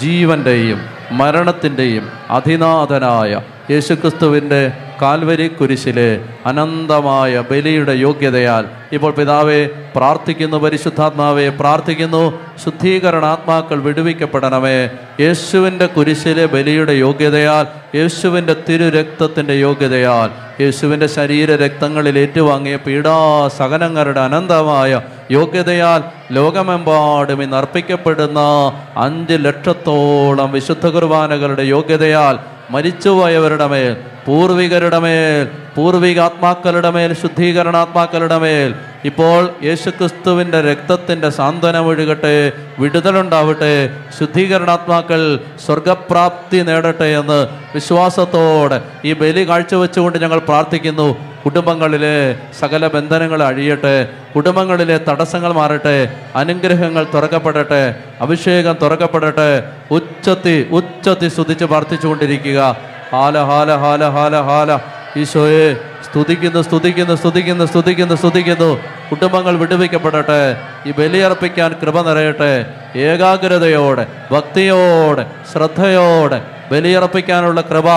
ജീവന്റെയും മരണത്തിന്റെയും അധിനാഥനായ യേശുക്രിസ്തുവിന്റെ കാൽവരി കുരിശിലെ അനന്തമായ ബലിയുടെ യോഗ്യതയാൽ ഇപ്പോൾ പിതാവെ പ്രാർത്ഥിക്കുന്നു പരിശുദ്ധാത്മാവെ പ്രാർത്ഥിക്കുന്നു. ശുദ്ധീകരണാത്മാക്കൾ വിടുവിക്കപ്പെടണമേ. യേശുവിന്റെ കുരിശിലെ ബലിയുടെ യോഗ്യതയാൽ യേശുവിന്റെ തിരുരക്തത്തിന്റെ യോഗ്യതയാൽ യേശുവിന്റെ ശരീര രക്തങ്ങളിൽ ഏറ്റുവാങ്ങിയ പീഡാസഹനങ്ങളുടെ അനന്തമായ യോഗ്യതയാൽ ലോകമെമ്പാടും ഇന്ന് അർപ്പിക്കപ്പെടുന്ന അഞ്ച് ലക്ഷത്തോളം വിശുദ്ധ കുർബാനകളുടെ യോഗ്യതയാൽ മരിച്ചുപോയവരുടെ മേൽ പൂർവികരുടെ മേൽ പൂർവികാത്മാക്കളുടെ മേൽ ശുദ്ധീകരണാത്മാക്കളുടെ മേൽ ഇപ്പോൾ യേശുക്രിസ്തുവിന്റെ രക്തത്തിന്റെ സാന്ത്വനം ഒഴുകട്ടെ വിടുതലുണ്ടാവട്ടെ ശുദ്ധീകരണാത്മാക്കൾ സ്വർഗപ്രാപ്തി നേടട്ടെ എന്ന് വിശ്വാസത്തോടെ ഈ ബലി കാഴ്ചവെച്ചുകൊണ്ട് ഞങ്ങൾ പ്രാർത്ഥിക്കുന്നു. കുടുംബങ്ങളിലെ സകല ബന്ധനങ്ങൾ അഴിയട്ടെ കുടുംബങ്ങളിലെ തടസ്സങ്ങൾ മാറട്ടെ അനുഗ്രഹങ്ങൾ തുറക്കപ്പെടട്ടെ അഭിഷേകം തുറക്കപ്പെടട്ടെ ഉച്ചത്തി ഉച്ചത്തി സ്തുതിച്ച് പ്രാർത്ഥിച്ചുകൊണ്ടിരിക്കുക. ഹാല ഹാല ഹാല ഹാല ഹാല. ഈശോയെ സ്തുതിക്കുന്നു സ്തുതിക്കുന്നു സ്തുതിക്കുന്നു സ്തുതിക്കുന്നു സ്തുതിക്കുന്നു. കുടുംബങ്ങൾ വിടുവിക്കപ്പെടട്ടെ. ഈ ബലിയർപ്പിക്കാൻ കൃപ നിറയട്ടെ. ഏകാഗ്രതയോടെ ഭക്തിയോടെ ശ്രദ്ധയോടെ ബലിയർപ്പിക്കാനുള്ള കൃപ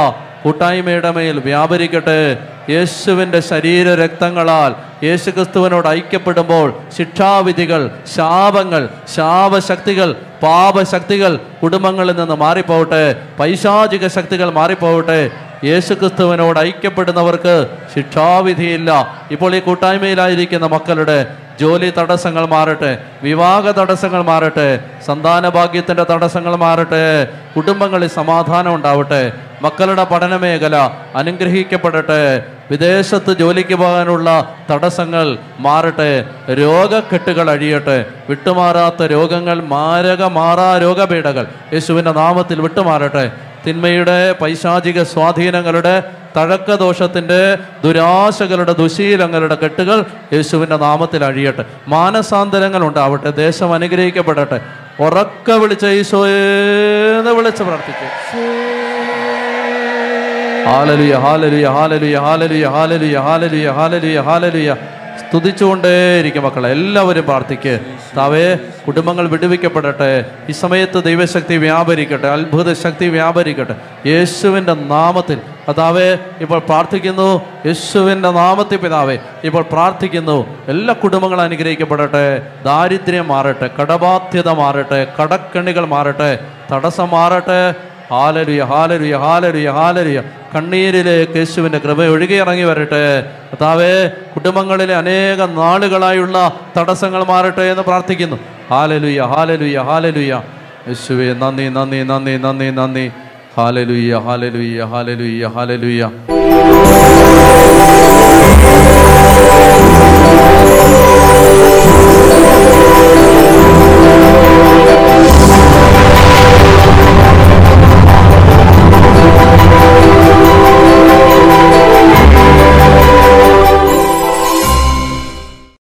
കൂട്ടായ്മയുടെ മേൽ വ്യാപരിക്കട്ടെ. യേശുവിന്റെ ശരീര രക്തങ്ങളാൽ യേശുക്രിസ്തുവിനോട് ഐക്യപ്പെടുമ്പോൾ ശിക്ഷാവിധികൾ ശാപങ്ങൾ ശാപശക്തികൾ പാപശക്തികൾ കുടുംബങ്ങളിൽ നിന്ന് മാറിപ്പോവട്ടെ. പൈശാചിക ശക്തികൾ മാറിപ്പോവട്ടെ. യേശുക്രിസ്തുവിനോട് ഐക്യപ്പെടുന്നവർക്ക് ശിക്ഷാവിധിയില്ല. ഇപ്പോൾ ഈ കൂട്ടായ്മയിലായിരിക്കുന്ന മക്കളുടെ ജോലി തടസ്സങ്ങൾ മാറട്ടെ. വിവാഹ തടസ്സങ്ങൾ മാറട്ടെ. സന്താന ഭാഗ്യത്തിന്റെ തടസ്സങ്ങൾ മാറട്ടെ. കുടുംബങ്ങളിൽ സമാധാനം ഉണ്ടാവട്ടെ. മക്കളുടെ പഠന മേഖല അനുഗ്രഹിക്കപ്പെടട്ടെ. വിദേശത്ത് ജോലിക്ക് പോകാനുള്ള തടസ്സങ്ങൾ മാറട്ടെ. രോഗക്കെട്ടുകൾ അഴിയട്ടെ. വിട്ടുമാറാത്ത രോഗങ്ങൾ മാരക മാറാ രോഗപീഠകൾ യേശുവിന്റെ നാമത്തിൽ വിട്ടുമാറട്ടെ. തിന്മയുടെ പൈശാചിക സ്വാധീനങ്ങളുടെ തഴക്കദോഷത്തിന്റെ ദുരാശകളുടെ ദുശീലങ്ങളുടെ കെട്ടുകൾ യേശുവിന്റെ നാമത്തിൽ അഴിയട്ടെ. മാനസാന്തരങ്ങൾ ഉണ്ടാവട്ടെ. ദേശം അനുഗ്രഹിക്കപ്പെടട്ടെ. ഉറക്ക വിളിച്ച ഈശോയെന്ന് വിളിച്ച് പ്രാർത്ഥിച്ചു. ഹാലലുയ ഹാലലുയ ഹാലലുയ ഹാലലുയ ഹാലലുയ ഹാലലുയ ഹാലലുയ ഹാലലുയ. സ്തുതിച്ചുകൊണ്ടേയിരിക്കും മക്കളെ എല്ലാവരും പ്രാർത്ഥിക്ക്. താവേ കുടുംബങ്ങൾ വിടുവിക്കപ്പെടട്ടെ. ഈ സമയത്ത് ദൈവശക്തി വ്യാപരിക്കട്ടെ അത്ഭുത ശക്തി വ്യാപരിക്കട്ടെ. യേശുവിന്റെ നാമത്തിൽ കഥാവേ ഇപ്പോൾ പ്രാർത്ഥിക്കുന്നു. യേശുവിന്റെ നാമത്തിൽ പിതാവേ ഇപ്പോൾ പ്രാർത്ഥിക്കുന്നു. എല്ലാ കുടുംബങ്ങളും അനുഗ്രഹിക്കപ്പെടട്ടെ. ദാരിദ്ര്യം മാറട്ടെ കടബാധ്യത മാറട്ടെ കടക്കണികൾ മാറട്ടെ തടസ്സം മാറട്ടെ. ഹാലരുയ ഹാലരുയ ഹാലരുയ ഹാലരുയ കണ്ണീരിലേക്ക് യേശുവിന്റെ കൃപ ഒഴുകിയിറങ്ങി വരട്ടെ. കർത്താവേ കുടുംബങ്ങളിലെ അനേക നാളുകളായുള്ള തടസ്സങ്ങൾ മാറട്ടെ എന്ന് പ്രാർത്ഥിക്കുന്നു. ഹാലലുയ ഹാലലുയ ഹാലലുയ. യേശുവേ നന്ദി നന്ദി നന്ദി നന്ദി നന്ദി. ഹാലലുയ ഹാലലുയ ഹാലലുയ്യ ഹാലലുയ്യ